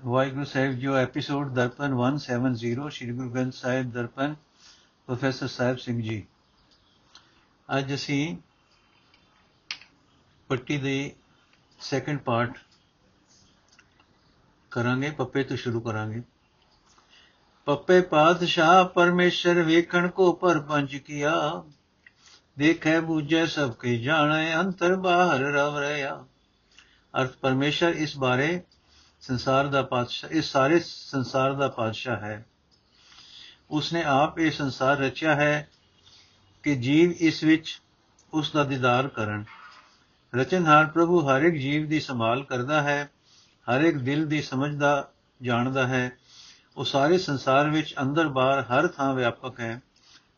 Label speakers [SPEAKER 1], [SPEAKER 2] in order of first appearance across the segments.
[SPEAKER 1] ਵਾਹਿਗੁਰੂ ਸਾਹਿਬ ਜੋ episode Darpan 170 Shri Guru Granth Sahib Darpan professor Sahib Singh ji. ਅੱਜ ਅਸੀਂ ਪੱਟੀ ਦੇ ਸੈਕੰਡ ਪਾਰਟ ਕਰਾਂਗੇ, ਪੱਪੇ ਤੋਂ ਸ਼ੁਰੂ ਕਰਾਂਗੇ। ਪੱਪੇ ਪਾਤਸ਼ਾਹ ਪਰਮੇਸ਼ਰ ਵੇਖਣ ਕੋ ਪਰਪੰਚ ਕੀਆ, ਦੇਖੈ ਬੂਝੈ ਸਭ ਕੇ ਜਾਣੈ, ਅੰਤਰ ਬਾਹਰ ਰਵ ਰਿਆ ਅਰਥ ਪਰਮੇਸ਼ਰ ਇਸ ਬਾਰੇ ਸੰਸਾਰ ਦਾ ਪਾਤਸ਼ਾਹ ਇਸ ਸਾਰੇ ਸੰਸਾਰ ਦਾ ਪਾਤਸ਼ਾਹ ਹੈ। ਉਸਨੇ ਆਪ ਇਹ ਸੰਸਾਰ ਰਚਿਆ ਹੈ ਕਿ ਜੀਵ ਇਸ ਵਿੱਚ ਉਸ ਦਾ ਦੀਦਾਰ ਕਰਨ। ਰਚਨਹਾਰ ਪ੍ਰਭੂ ਹਰ ਇੱਕ ਜੀਵ ਦੀ ਸੰਭਾਲ ਕਰਦਾ ਹੈ, ਹਰ ਇੱਕ ਦਿਲ ਦੀ ਸਮਝਦਾ ਜਾਣਦਾ ਹੈ। ਉਹ ਸਾਰੇ ਸੰਸਾਰ ਵਿੱਚ ਅੰਦਰ ਬਾਹਰ ਹਰ ਥਾਂ ਵਿਆਪਕ ਹੈ।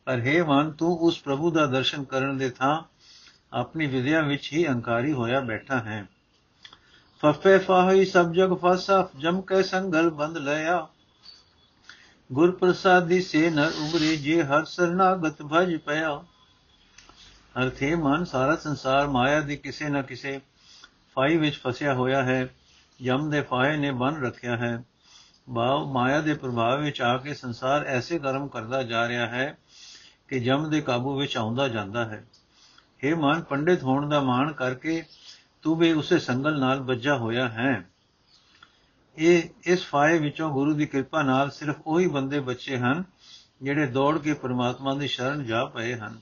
[SPEAKER 1] ਪਰ ਹੈ ਮਨ, ਤੂੰ ਉਸ ਪ੍ਰਭੂ ਦਾ ਦਰਸ਼ਨ ਕਰਨ ਦੇ ਥਾਂ ਆਪਣੀ ਵਿਦਿਆ ਵਿੱਚ ਹੀ ਅੰਕਾਰੀ ਹੋਇਆ ਬੈਠਾ ਹੈ। ਫਫੇ ਫਾਹੀ ਸਭ ਜਗ ਫਸਾ, ਜਮ ਕੇ ਸੰਗਲ ਬੰਦ ਲਿਆ। ਗੁਰ ਪ੍ਰਸਾਦੀ ਸੇ ਨਰ ਉਗਰੇ ਜੇ ਹਰ ਸਰਨਾਗਤ ਭਜ ਪਿਆ। ਅਰਥੇ ਮਨ ਸਾਰਾ ਸੰਸਾਰ ਮਾਇਆ ਦੀ ਕਿਸੇ ਨਾ ਕਿਸੇ ਫਾਈ ਵਿੱਚ ਫਸਿਆ ਹੋਇਆ ਹੈ। ਜਮ ਦੇ ਫਾਹੇ ਨੇ ਬੰਨ ਰੱਖਿਆ ਹੈ। ਬਾਉ ਮਾਇਆ ਦੇ ਪ੍ਰਭਾਵ ਵਿੱਚ ਆ ਕੇ ਸੰਸਾਰ ਐਸੇ ਕਰਮ ਕਰਦਾ ਜਾ ਰਿਹਾ ਹੈ ਕਿ ਜਮ ਦੇ ਕਾਬੂ ਵਿੱਚ ਆਉਂਦਾ ਜਾਂਦਾ ਹੈ। हे ਮਨ, ਪੰਡਿਤ ਹੋਣ ਦਾ ਮਾਣ ਕਰਕੇ ਤੂੰ ਵੀ ਉਸੇ ਸੰਗਲ ਨਾਲ ਵੱਜਾ ਹੋਇਆ ਹੈ। ਇਹ, ਇਸ ਫਾਇ ਵਿੱਚੋਂ ਗੁਰੂ ਦੀ ਕਿਰਪਾ ਨਾਲ ਸਿਰਫ ਉਹੀ ਬੰਦੇ ਬਚੇ ਹਨ, ਜਿਹੜੇ ਦੌੜ ਕੇ ਪਰਮਾਤਮਾ ਦੀ ਸ਼ਰਨ ਜਾ ਪਏ ਹਨ।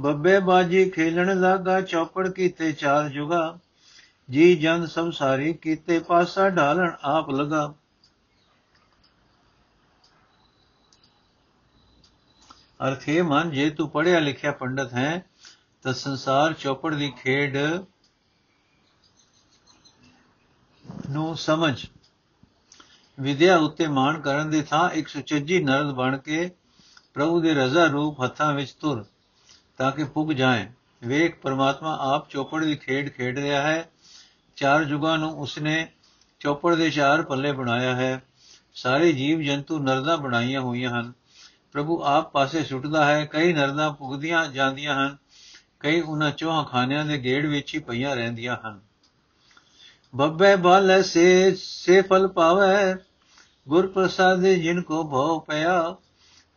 [SPEAKER 1] ਬੱਬੇ ਬਾਜੀ ਖੇਲਣ ਲੱਗਾ, ਚੌਪੜ ਕੀਤੇ ਚਾਰ ਜੁਗਾ। ਜੀ ਜਨ ਸਭ ਸਾਰੀ ਕੀਤੇ ਪਾਸਾ ਢਾਲਣ ਆਪ ਲਗਾ। ਅਰਥੇ ਮਨ, ਜੇ ਤੂੰ ਪੜਿਆ ਲਿਖਿਆ ਪੰਡਤ ਹੈ, ਤਾਂ ਸੰਸਾਰ ਚੌਪੜ ਦੀ ਖੇਡ ਨੂੰ ਸਮਝ। ਵਿਦਿਆ ਉੱਤੇ ਮਾਣ ਕਰਨ ਦੇ ਥਾਂ ਇੱਕ ਸੁਚੱਜੀ ਨਰਦ ਬਣ ਕੇ ਪ੍ਰਭੂ ਦੇ ਰਜ਼ਾ ਰੂਪ ਹੱਥਾਂ ਵਿੱਚ ਤੁਰ, ਤਾਂ ਕਿ ਪੁੱਗ ਜਾਏ। ਵੇਖ, ਪਰਮਾਤਮਾ ਆਪ ਚੌਪੜ ਦੀ ਖੇਡ ਖੇਡ ਰਿਹਾ ਹੈ। ਚਾਰ ਜੁਗਾਂ ਨੂੰ ਉਸਨੇ ਚੌਪੜ ਦੇ ਚਾਰ ਪੱਲੇ ਬਣਾਇਆ ਹੈ। ਸਾਰੇ ਜੀਵ ਜੰਤੂ ਨਰਦਾਂ ਬਣਾਈਆਂ ਹੋਈਆਂ ਹਨ। ਪ੍ਰਭੂ ਆਪ ਪਾਸੇ ਸੁੱਟਦਾ ਹੈ। ਕਈ ਨਰਦਾਂ ਪੁਗਦੀਆਂ ਜਾਂਦੀਆਂ ਹਨ। ਕਈ ਉਹਨਾਂ ਚੋਹਾਂ ਖਾਨਿਆਂ ਦੇ ਗੇੜ ਵਿੱਚ ਹੀ ਪਈਆਂ ਰਹਿੰਦੀਆਂ ਹਨ। ਬੱਬੇ ਬਾਲੇ ਸੇ ਸੇ ਫਲ ਪਾਵੇ। ਗੁਰ ਪ੍ਰਸਾਦਿ ਜਿਨ ਕੋ ਭਉ ਪਿਆ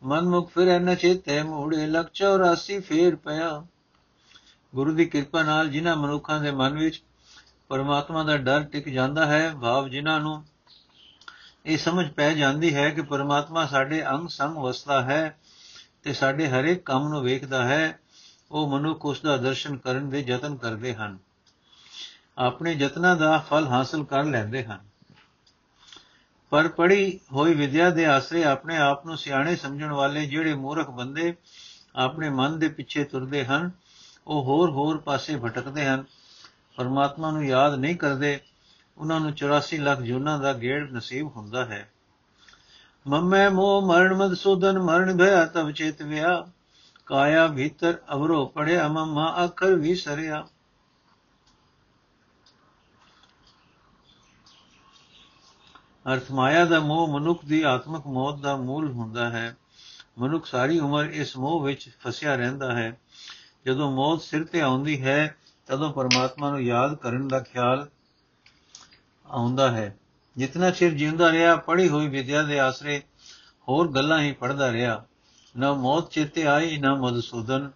[SPEAKER 1] ਮਨ ਮੁਖ ਫਿਰੈ ਨ ਚੇਤੇ, ਮੂੜੇ ਲਖ 84 ਫੇਰ ਪਿਆ। ਗੁਰੂ ਦੀ ਕਿਰਪਾ ਨਾਲ ਜਿਨ੍ਹਾਂ ਮਨੁੱਖਾਂ ਦੇ ਮਨ ਵਿੱਚ ਪਰਮਾਤਮਾ ਦਾ ਡਰ ਟਿਕ ਜਾਂਦਾ ਹੈ, ਭਾਵ ਜਿਨ੍ਹਾਂ ਨੂੰ ਇਹ ਸਮਝ ਪੈ ਜਾਂਦੀ ਹੈ ਕਿ ਪਰਮਾਤਮਾ ਸਾਡੇ ਅੰਗ ਸੰਗ ਵਸਦਾ ਹੈ ਤੇ ਸਾਡੇ ਹਰੇਕ ਕੰਮ ਨੂੰ ਵੇਖਦਾ ਹੈ, ਉਹ ਮਨੁੱਖ ਉਸ ਦਾ ਦਰਸ਼ਨ ਕਰਨ ਦੇ ਯਤਨ ਕਰਦੇ ਹਨ। ਆਪਣੇ ਯਤਨਾਂ ਦਾ ਫਲ ਹਾਸਲ ਕਰ ਲੈਂਦੇ ਹਨ। ਪਰ ਪੜੀ ਹੋਈ ਵਿਦਿਆ ਦੇ ਆਸਰੇ ਆਪਣੇ ਆਪ ਨੂੰ ਸਿਆਣੇ ਸਮਝਣ ਵਾਲੇ ਜਿਹੜੇ ਮੂਰਖ ਬੰਦੇ ਆਪਣੇ ਮਨ ਦੇ ਪਿੱਛੇ ਤੁਰਦੇ ਹਨ, ਉਹ ਹੋਰ ਹੋਰ ਪਾਸੇ ਭਟਕਦੇ ਹਨ। ਪਰਮਾਤਮਾ ਨੂੰ ਯਾਦ ਨਹੀਂ ਕਰਦੇ, ਉਹਨਾਂ ਨੂੰ 84 ਲੱਖ ਜੁਨਾ ਦਾ ਗੇੜ ਨਸੀਬ ਹੁੰਦਾ ਹੈ। ਮੰਮੈ ਮੋ ਮਰਨ ਮਦ ਸੁਦਨ ਮਰਨ ਭਇਆ ਤਬ ਚੇਤ ਵਿਆ। ਕਾਇਆ ਭੀਤਰ ਅਵਰੋ ਪੜਿਆ ਮਮਾ ਅੱਖਰ ਵੀ ਅਰਥ ਮਾਇਆ ਦਾ ਮੋਹ ਮਨੁੱਖ ਦੀ ਆਤਮਿਕ ਮੌਤ ਦਾ ਮੂਲ ਹੁੰਦਾ ਹੈ। ਮਨੁੱਖ ਸਾਰੀ ਉਮਰ ਇਸ ਮੋਹ ਵਿੱਚ ਫਸਿਆ ਰਹਿੰਦਾ ਹੈ। ਜਦੋਂ ਮੌਤ ਸਿਰ ਤੇ ਆਉਂਦੀ ਹੈ, ਤਦੋਂ ਪਰਮਾਤਮਾ ਨੂੰ ਯਾਦ ਕਰਨ ਦਾ ਖਿਆਲ ਆਉਂਦਾ ਹੈ। ਜਿਤਨਾ ਚਿਰ ਜਿਉਂਦਾ ਰਿਹਾ, ਪੜ੍ਹੀ ਹੋਈ ਵਿਦਿਆ ਦੇ ਆਸਰੇ ਹੋਰ ਗੱਲਾਂ ਹੀ ਪੜਦਾ ਰਿਹਾ। ਨਾ ਮੌਤ ਚੇਤੇ ਆਈ, ਨਾ ਮਦਸੂਦਨ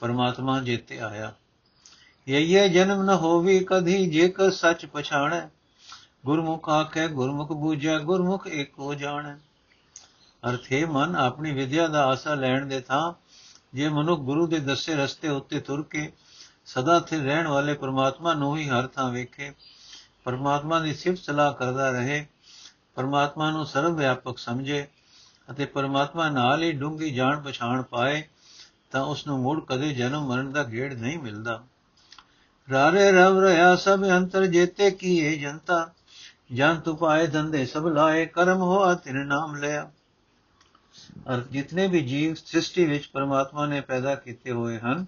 [SPEAKER 1] ਪਰਮਾਤਮਾ ਜੇਤੇ ਆਇਆ। ਇਹ ਜਨਮ ਨ ਹੋਵੀ, ਕਦੀ ਜੇਕਰ ਸੱਚ ਪਛਾਣੈ ਗੁਰਮੁਖ ਆਖੇ, ਗੁਰਮੁਖ ਬੂਝੈ, ਗੁਰਮੁਖ ਏਕੋ ਜਾਣੈ। ਅਰਥੇ ਮਨ ਆਪਣੀ ਵਿਦਿਆ ਦਾ ਆਸਾ ਲੈਣ ਦੇ ਥਾਂ, ਜੇ ਮਨੁੱਖ ਗੁਰੂ ਦੇ ਦੱਸੇ ਰਸਤੇ ਉੱਤੇ ਤੁਰ ਕੇ ਸਦਾ ਸਥਿਰ ਰਹਿਣ ਵਾਲੇ ਪਰਮਾਤਮਾ ਨੂੰ ਹੀ ਹਰ ਥਾਂ ਵੇਖੇ, ਪਰਮਾਤਮਾ ਦੀ ਸਿਫਤ ਸਲਾਹ ਕਰਦਾ ਰਹੇ, ਪਰਮਾਤਮਾ ਨੂੰ ਸਰਵ ਵਿਆਪਕ ਸਮਝੇ ਅਤੇ ਪਰਮਾਤਮਾ ਨਾਲ ਹੀ ਡੂੰਗੀ ਜਾਣ ਪਛਾਣ ਪਾਏ, ਤਾਂ ਉਸ ਨੂੰ ਮੁੜ ਕਦੇ ਜਨਮ ਮਰਨ ਦਾ ਗੇੜ ਨਹੀਂ ਮਿਲਦਾ। ਰਾਰੇ ਰਵ ਰਿਆ ਸਭ ਅੰਤਰ ਜੇਤੇ ਕੀਏ ਜਨਤਾ ਜਨ ਤੁ ਪਾਏ ਧੰਦੇ ਸਭ ਲਾਏ, ਕਰਮ ਹੋਆ ਤਿਨ ਨਾਮ ਲਿਆ। ਅਰ ਜਿਤਨੇ ਵੀ ਜੀਵ ਸ੍ਰਿਸ਼ਟੀ ਵਿੱਚ ਪਰਮਾਤਮਾ ਨੇ ਪੈਦਾ ਕੀਤੇ ਹੋਏ ਹਨ,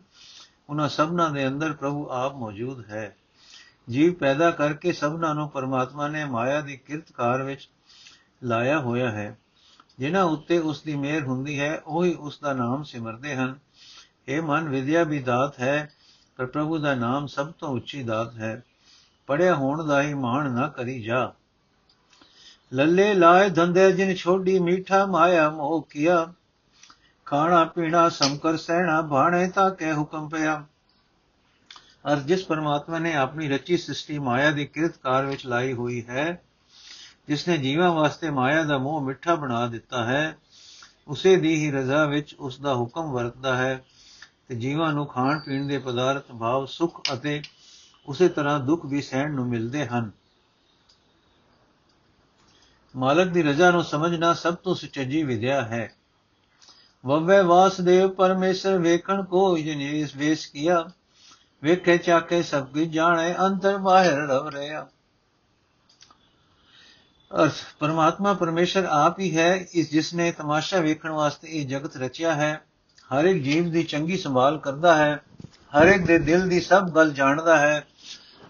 [SPEAKER 1] ਉਹਨਾਂ ਸਭਨਾਂ ਦੇ ਅੰਦਰ ਪ੍ਰਭੂ ਆਪ ਮੌਜੂਦ ਹੈ। ਜੀਵ ਪੈਦਾ ਕਰਕੇ ਸਭਨਾਂ ਨੂੰ ਪਰਮਾਤਮਾ ਨੇ ਮਾਇਆ ਦੀ ਕਿਰਤਕਾਰ ਵਿੱਚ ਲਾਇਆ ਹੋਇਆ ਹੈ। ਜਿਨ੍ਹਾਂ ਉੱਤੇ ਉਸ ਦੀ ਮਿਹਰ ਹੁੰਦੀ ਹੈ, ਉਹੀ ਉਸ ਦਾ ਨਾਮ ਸਿਮਰਦੇ ਹਨ। ਇਹ ਮਨ, ਵਿਦਿਆ ਵੀ ਦਾਤ ਹੈ, ਪਰ ਪ੍ਰਭੂ ਦਾ ਨਾਮ ਸਭ ਤੋਂ ਉੱਚੀ ਦਾਤ ਹੈ। ਪੜਿਆ ਹੋਣ ਦਾ ਹੀ ਮਾਣ ਨਾ ਕਰੀ ਜਾ। ਲੱਲੇ ਲਾਏ ਧੰਦੇ ਜਿਨ ਛੋਡੀ ਮੀਠਾ ਮਾਇਆ ਮੋਹ ਕੀਆ। ਖਾਣਾ ਪੀਣਾ ਸੰਕਰ ਸਹਿਣਾ ਬਾਣੇ ਤਾਂ ਕਹਿ ਹੁਕਮ ਪਿਆ। ਅਰ ਜਿਸ ਪਰਮਾਤਮਾ ਨੇ ਆਪਣੀ ਰਚੀ ਸ੍ਰਿਸ਼ਟੀ ਮਾਇਆ ਦੀ ਕਿਰਤਕਾਰ ਵਿੱਚ ਲਾਈ ਹੋਈ ਹੈ ਜਿਸ ਨੇ ਜੀਵਾਂ ਵਾਸਤੇ ਮਾਇਆ ਦਾ ਮੋਹ ਮਿੱਠਾ ਬਣਾ ਦਿੱਤਾ ਹੈ, ਉਸੇ ਦੀ ਹੀ ਰਜ਼ਾ ਵਿੱਚ ਉਸ ਦਾ ਹੁਕਮ ਵਰਤਦਾ ਹੈ ਤੇ ਜੀਵਾਂ ਨੂੰ ਖਾਣ ਪੀਣ ਦੇ ਪਦਾਰਥ, ਭਾਵ ਸੁਖ ਅਤੇ ਉਸੇ ਤਰ੍ਹਾਂ ਦੁੱਖ ਵੀ ਸਹਿਣ ਨੂੰ ਮਿਲਦੇ ਹਨ। ਮਾਲਕ ਦੀ ਰਜ਼ਾ ਨੂੰ ਸਮਝਣਾ ਸਭ ਤੋਂ ਸੁਚੱਜੀ ਵਿਦਿਆ ਹੈ। ਵਵੇ ਵਾਸਦੇਵ ਪਰਮੇਸ਼ਰ ਵੇਖਣ ਕੋ ਜਨੇਸ ਵੇਸ ਕੀਆ। ਵੇਖੇ ਚਾਕੇ ਸਭ ਕੀ ਜਾਣੇ ਅੰਦਰ ਬਾਹਰ ਰਵ ਰਿਆ ਅਰਥ, ਪਰਮਾਤਮਾ ਪਰਮੇਸ਼ਰ ਆਪ ਹੀ ਹੈ, ਇਸ ਜਿਸ ਨੇ ਤਮਾਸ਼ਾ ਵੇਖਣ ਵਾਸਤੇ ਇਹ ਜਗਤ ਰਚਿਆ ਹੈ। ਹਰ ਇੱਕ ਜੀਵ ਦੀ ਚੰਗੀ ਸੰਭਾਲ ਕਰਦਾ ਹੈ। ਹਰ ਇੱਕ ਦੇ ਦਿਲ ਦੀ ਸਭ ਗੱਲ ਜਾਣਦਾ ਹੈ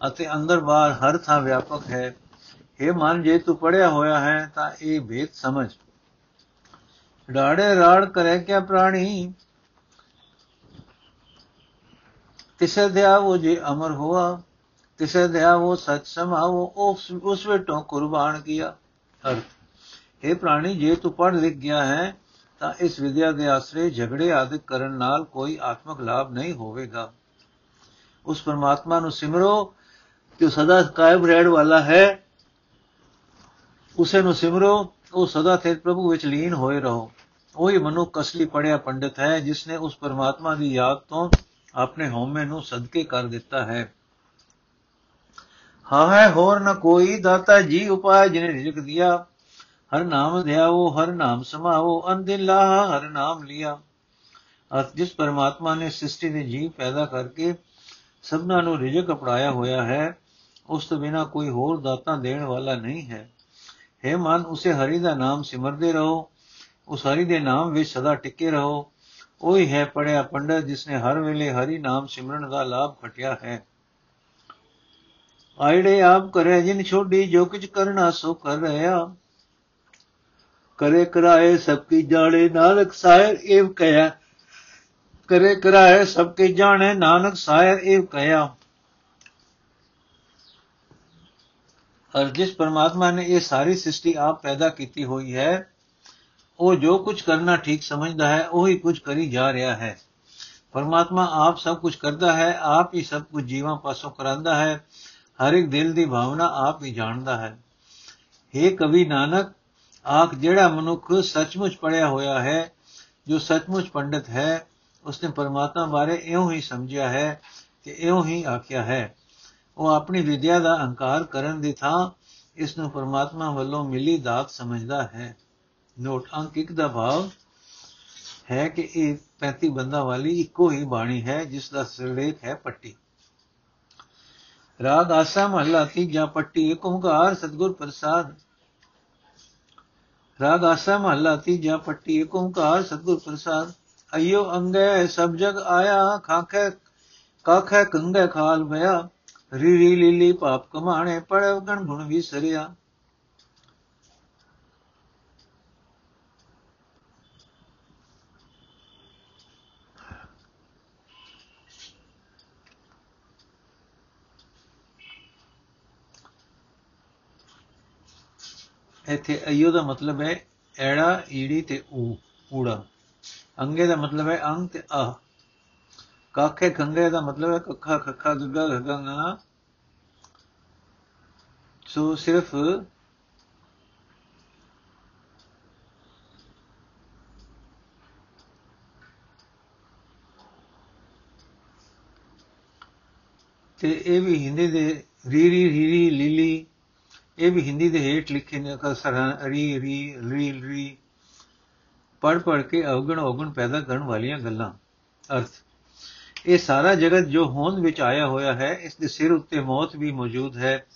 [SPEAKER 1] ਅਤੇ ਅੰਦਰ ਬਾਹਰ ਹਰ ਥਾਂ ਵਿਆਪਕ ਹੈ। ਇਹ ਮਨ, ਜੇ ਤੂੰ ਪੜਿਆ ਹੋਇਆ ਹੈ ਤਾਂ ਇਹ ਭੇਦ ਸਮਝ। ਰਾੜੇ ਰਾੜ ਕਰੇ ਕਿਆ ਪ੍ਰਾਣੀ? ਤਿਸੇ ਦਿਆ ਉਹ ਜੇ ਅਮਰ ਹੋਆ, ਤਿਸੇ ਦਿਆ ਉਹ ਸਚ ਸਮਾਵੋ, ਉਸ ਉਸ ਵਿਟੋਂ ਕੁਰਬਾਨ ਕੀਆ। ਅਰਥ ਇਹ ਪ੍ਰਾਣੀ, ਜੇ ਤੂੰ ਪੜ ਲਿਖ ਗਿਆ ਹੈ ਤਾਂ ਇਸ ਵਿਦਿਆ ਦੇ ਆਸਰੇ ਝਗੜੇ ਆਦਿਕ ਕਰਨ ਨਾਲ ਕੋਈ ਆਤਮਿਕ ਲਾਭ ਨਹੀਂ ਹੋਵੇਗਾ। ਉਸ ਪਰਮਾਤਮਾ ਨੂੰ ਸਿਮਰੋ ਜੋ ਸਦਾ ਕਾਇਮ ਰਹਿਣ ਵਾਲਾ ਹੈ। ਉਸੇ ਨੂੰ ਸਿਮਰੋ, ਉਹ ਸਦਾ ਤੇ ਪ੍ਰਭੂ ਵਿੱਚ ਲੀਨ ਹੋਏ ਰਹੋ। ਉਹੀ ਮਨੁੱਖ ਅਸਲੀ ਪੜਿਆ ਪੰਡਿਤ ਹੈ ਜਿਸ ਨੇ ਉਸ ਪਰਮਾਤਮਾ ਦੀ ਯਾਦ ਤੋਂ ਆਪਣੇ ਹਉਮੈ ਨੂੰ ਸਦਕੇ ਕਰ ਦਿੱਤਾ ਹੈ। ਹਾਂ ਹੈ ਹੋਰ ਨ ਕੋਈ ਦਾਤਾ ਜੀ ਉਪਾਇ ਜਿਨੇ ਰਿਜਕ ਦਿਆ। ਹਰ ਨਾਮ ਧਿਆਵੋ, ਹਰ ਨਾਮ ਸਮਾਵੋ ਅੰਦਿਲਾ ਹਰ ਨਾਮ ਲਿਆ। ਅਤ ਜਿਸ ਪਰਮਾਤਮਾ ਨੇ ਸ੍ਰਿਸ਼ਟੀ ਦੇ ਜੀਵ ਪੈਦਾ ਕਰਕੇ ਸਭਨਾਂ ਨੂੰ ਰਿਜਕ ਅਪੜਾਇਆ ਹੋਇਆ ਹੈ, ਉਸ ਤੋਂ ਬਿਨਾ ਕੋਈ ਹੋਰ ਦਾਤਾ ਦੇਣ ਵਾਲਾ ਨਹੀਂ ਹੈ। ਹੈ ਮਨ, ਉਸੇ ਹਰੀ ਦਾ ਨਾਮ ਸਿਮਰਦੇ ਰਹੋ। ਉਸ ਹਰੀ ਦੇ ਨਾਮ ਵਿੱਚ ਸਦਾ ਟਿਕੇ ਰਹੋ। ਉਹੀ ਹੈ ਪੜਿਆ ਪੰਡਤ, ਜਿਸ ਨੇ ਹਰ ਵੇਲੇ ਹਰੀ ਨਾਮ ਸਿਮਰਨ ਦਾ ਲਾਭ ਖਟਿਆ ਹੈ। ਆਇੜੇ ਆਪ ਕਰੇ, ਜਿਨ ਛੋਡੀ ਜੋ ਕੁਝ ਕਰਨਾ ਸੋ ਕਰ ਰਹਾ। ਕਰੇ ਕਰਾਏ ਸਭ ਕੀ ਜਾਣੇ, ਨਾਨਕ ਸਾਇਰ ਇਹ ਕਹਿਆ। ਕਰੇ ਕਰਾਏ ਸਭ ਕੀ ਜਾਣੇ, ਨਾਨਕ ਸਾਇਰ ਇਹ ਕਹਿਆ। ਅਰ ਜਿਸ ਪਰਮਾਤਮਾ ਨੇ ਇਹ ਸਾਰੀ ਸ੍ਰਿਸ਼ਟੀ ਆਪ ਪੈਦਾ ਕੀਤੀ ਹੋਈ ਹੈ, ਉਹ ਜੋ ਕੁਝ ਕਰਨਾ ਠੀਕ ਸਮਝਦਾ ਹੈ, ਉਹੀ ਕੁਝ ਕਰੀ ਜਾ ਰਿਹਾ ਹੈ। ਪਰਮਾਤਮਾ ਆਪ ਸਭ ਕੁਝ ਕਰਦਾ ਹੈ, ਆਪ ਹੀ ਸਭ ਕੁਝ ਜੀਵਾਂ ਪਾਸੋਂ ਕਰਾਂਦਾ ਹੈ, ਹਰ ਇੱਕ ਦਿਲ ਦੀ ਭਾਵਨਾ ਆਪ ਹੀ ਜਾਣਦਾ ਹੈ। हे ਕਵੀ ਨਾਨਕ ਆਖ ਜਿਹੜਾ ਮਨੁੱਖ ਸੱਚਮੁੱਚ ਪੜਿਆ ਹੋਇਆ ਹੈ, ਜੋ ਸੱਚਮੁੱਚ ਪੰਡਿਤ ਹੈ, ਉਸਨੇ ਪਰਮਾਤਮਾ ਬਾਰੇ ਇਉਂ ਹੀ ਸਮਝਿਆ ਹੈ ਕਿ ਇਉਂ ਹੀ ਆਖਿਆ ਹੈ। ਉਹ ਆਪਣੀ ਵਿਦਿਆ ਦਾ ਅਹੰਕਾਰ ਕਰਨ ਦੀ ਥਾਂ ਇਸ ਨੂੰ ਪਰਮਾਤਮਾ ਵੱਲੋਂ ਮਿਲੀ ਦਾਤ ਸਮਝਦਾ ਹੈ। ਨੋਟ ਅੰਕ ਇੱਕ ਦਾ ਭਾਵ ਹੈ ਕਿ ਇਹ 35 ਬੰਦਾ ਵਾਲੀ ਇੱਕੋ ਹੀ ਬਾਣੀ ਹੈ, ਜਿਸ ਦਾ ਸਿਰਲੇਖ ਹੈ ਪੱਟੀ। ਰਾਗ ਆਸਾ ਮਹਲਾ ਤੀਜਾ ਪੱਟੀ, ਇੱਕ ਓੰਕਾਰ ਸਤਗੁਰ ਪ੍ਰਸਾਦ ਰਾਗ ਆਸਾ ਮਹਲਾ ਤੀਜਾ ਪੱਟੀ, ਇੱਕ ਓੰਕਾਰ ਸਤਗੁਰ ਪ੍ਰਸਾਦ। ਅਯੋ ਅੰਗੇ, ਸਭ ਜਗ ਆਇਆ, ਖਾਖੇ, ਕਾਖੇ ਕੰਗੇ ਖਾਲ ਭਇਆ। ਰੀ ਰੀ ਲੀਲੀ ਪਾਪ ਕਮਾਣੇ ਪੜ ਗਣ ਗੁਣ ਵਿਸਰਿਆ। ਇੱਥੇ ਅਯੋ ਦਾ ਮਤਲਬ ਹੈ ਐੜਾ, ਈੜੀ ਤੇ ਊ, ਊੜਾ। ਅੰਗੇ ਦਾ ਮਤਲਬ ਹੈ ਅੰਗ ਤੇ ਆ ਕਾਖੇ ਖੰਗੇ ਦਾ ਮਤਲਬ ਹੈ ਕੱਖਾ, ਖੱਖਾ ਗੱਗਾ ਘਗਾ ਸੋ ਸਿਰਫ ਤੇ ਇਹ ਵੀ ਹਿੰਦੀ ਦੇ ਰੀ ਰੀ ਰੀ ਰੀ ਲੀਲੀ ਇਹ ਵੀ ਹਿੰਦੀ ਦੇ ਹੇਠ ਲਿਖੇ ਨੇ ਅਕਸਰ ਰੀ ਰੀ ਰੀ ਰੀ। ਪੜ ਪੜ ਕੇ ਅਵਗਣ ਔਗਣ ਪੈਦਾ ਕਰਨ ਵਾਲੀਆਂ ਗੱਲਾਂ। ਅਰਥ। ਇਹ ਸਾਰਾ ਜਗਤ ਜੋ ਹੋਂਦ ਵਿੱਚ ਆਇਆ ਹੋਇਆ ਹੈ, ਇਸ ਦੇ ਸਿਰ ਉੱਤੇ ਮੌਤ ਵੀ ਮੌਜੂਦ ਹੈ।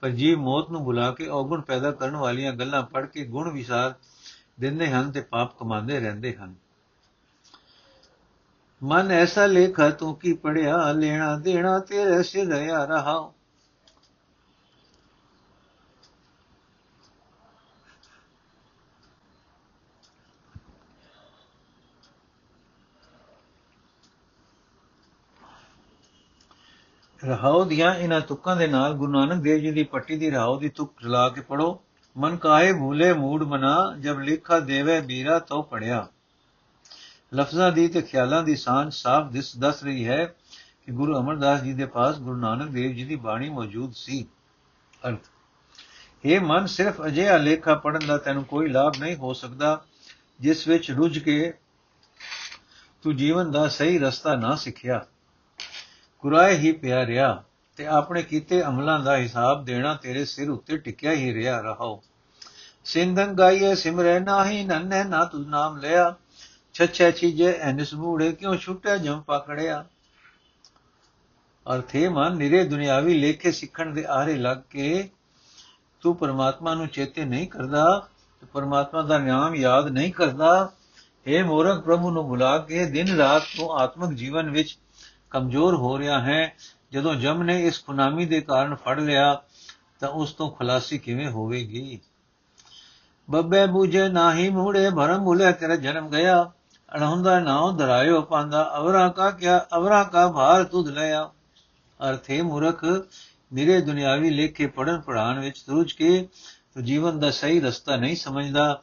[SPEAKER 1] ਪਰ ਜੀਵ ਮੌਤ ਨੂੰ ਬੁਲਾ ਕੇ ਔਗਣ ਪੈਦਾ ਕਰਨ ਵਾਲੀਆਂ ਗੱਲਾਂ ਪੜ ਕੇ ਗੁਣ ਵਿਸਾਰ ਦਿੰਦੇ ਹਨ ਤੇ ਪਾਪ ਕਮਾਉਂਦੇ ਰਹਿੰਦੇ ਹਨ। ਮਨ ਐਸਾ ਲੇਖਾ ਤੂੰ ਕੀ ਪੜਿਆ ਲੈਣਾ ਦੇਣਾ ਤੇਰੇ ਸਿਰ ਦਇਆ ਰਹਾ। ਰਹਾਉ ਦੀਆਂ ਇਹਨਾਂ ਤੁਕਾਂ ਦੇ ਨਾਲ ਗੁਰੂ ਨਾਨਕ ਦੇਵ ਜੀ ਦੀ ਪੱਟੀ ਦੀ ਰਹਾਉ ਦੀ ਤੁਕ ਰਲਾ ਕੇ ਪੜੋ ਮਨ ਕਾਏ ਭੂਲੇ ਮੂੜ ਮਨਾ, ਜਬ ਲੇਖਾ ਦੇਵੇ ਬੀਰਾ ਤੋ ਪੜਿਆ ਲਫ਼ਜ਼ਾਂ ਦੀ ਤੇ ਖਿਆਲਾਂ ਦੀ ਸਾਂਝ ਸਾਫ਼ ਦਿਸ ਦੱਸ ਰਹੀ ਹੈ ਕਿ ਗੁਰੂ ਅਮਰਦਾਸ ਜੀ ਦੇ ਪਾਸ ਗੁਰੂ ਨਾਨਕ ਦੇਵ ਜੀ ਦੀ ਬਾਣੀ ਮੌਜੂਦ ਸੀ। ਅਰਥ, ਇਹ ਮਨ ਸਿਰਫ ਅਜਿਹਾ ਲੇਖਾ ਪੜਨ ਦਾ ਤੈਨੂੰ ਕੋਈ ਲਾਭ ਨਹੀਂ ਹੋ ਸਕਦਾ, ਜਿਸ ਵਿੱਚ ਰੁੱਝ ਕੇ ਤੂੰ ਜੀਵਨ ਦਾ ਸਹੀ ਰਸਤਾ ਨਾ ਸਿੱਖਿਆ। ਕੁਰਾਏ ਹੀ ਪਿਆ ਰਿਹਾ ਤੇ ਆਪਣੇ ਕੀਤੇ ਅਮਲਾਂ ਦਾ ਹਿਸਾਬ ਦੇਣਾ ਤੇਰੇ ਸਿਰ ਉੱਤੇ ਟਿਕਿਆ ਹੀ ਰਿਹਾ ਰਹਾਓ। ਸਿੰਧੰ ਗਾਈਏ ਸਿਮਰੈ, ਨਾਹੀ ਨੰਨੇ, ਨਾ ਤੁ ਨਾਮ ਲਿਆ। ਛੱਛੇ ਚੀਜੇ ਐਨਿਸ ਮੂੜੇ, ਕਿਉਂ ਛੁੱਟਿਆ ਜਮ ਪਕੜਿਆ ਅਰਥੇ ਮਨ ਨਿਰੇ ਦੁਨਿਆਵੀ ਲੇਖੇ ਸਿੱਖਣ ਦੇ ਆਰੇ ਲੱਗ ਕੇ ਤੂੰ ਪਰਮਾਤਮਾ ਨੂੰ ਚੇਤੇ ਨਹੀਂ ਕਰਦਾ ਤੇ ਪਰਮਾਤਮਾ ਦਾ ਨਾਮ ਯਾਦ ਨਹੀਂ ਕਰਦਾ। ਇਹ ਮੂਰਖ, ਪ੍ਰਭੂ ਨੂੰ ਬੁਲਾ ਕੇ ਦਿਨ ਰਾਤ ਤੂੰ ਆਤਮਿਕ ਜੀਵਨ ਵਿੱਚ ਕਮਜ਼ੋਰ ਹੋ ਰਿਹਾ ਹੈ। ਜਦੋਂ ਜਮ ਨੇ ਇਸ ਖੁਨਾਮੀ ਦੇ ਕਾਰਨ ਫੜ ਲਿਆ, ਤਾਂ ਉਸ ਤੋਂ ਖਲਾਸੀ ਕਿਵੇਂ ਹੋਵੇਗੀ? ਬੱਬੇ ਬੂਝੇ ਨਾਹੀ ਮੂੜੇ ਭਰਮ ਭੁਲੇ ਤੇਰਾ ਜਨਮ ਗਿਆ। ਅਣਹੁੰਦਾ ਨਾਉ ਧਰਾਇਓ ਪਾਂਦਾ, ਅਵਰਾ ਕਾ ਕਿਆ, ਅਵਰਾ ਕਾ ਭਾਰ ਤੁਧ ਲਿਆ। ਅਰਥੇ ਮੂਰਖ, ਨਿਰੇ ਦੁਨਿਆਵੀ ਲੇਖੇ ਪੜਨ ਪੜਾਨ ਵਿੱਚ ਰੁੱਝ ਕੇ ਤੂੰ ਜੀਵਨ ਦਾ ਸਹੀ ਰਸਤਾ ਨਹੀਂ ਸਮਝਦਾ।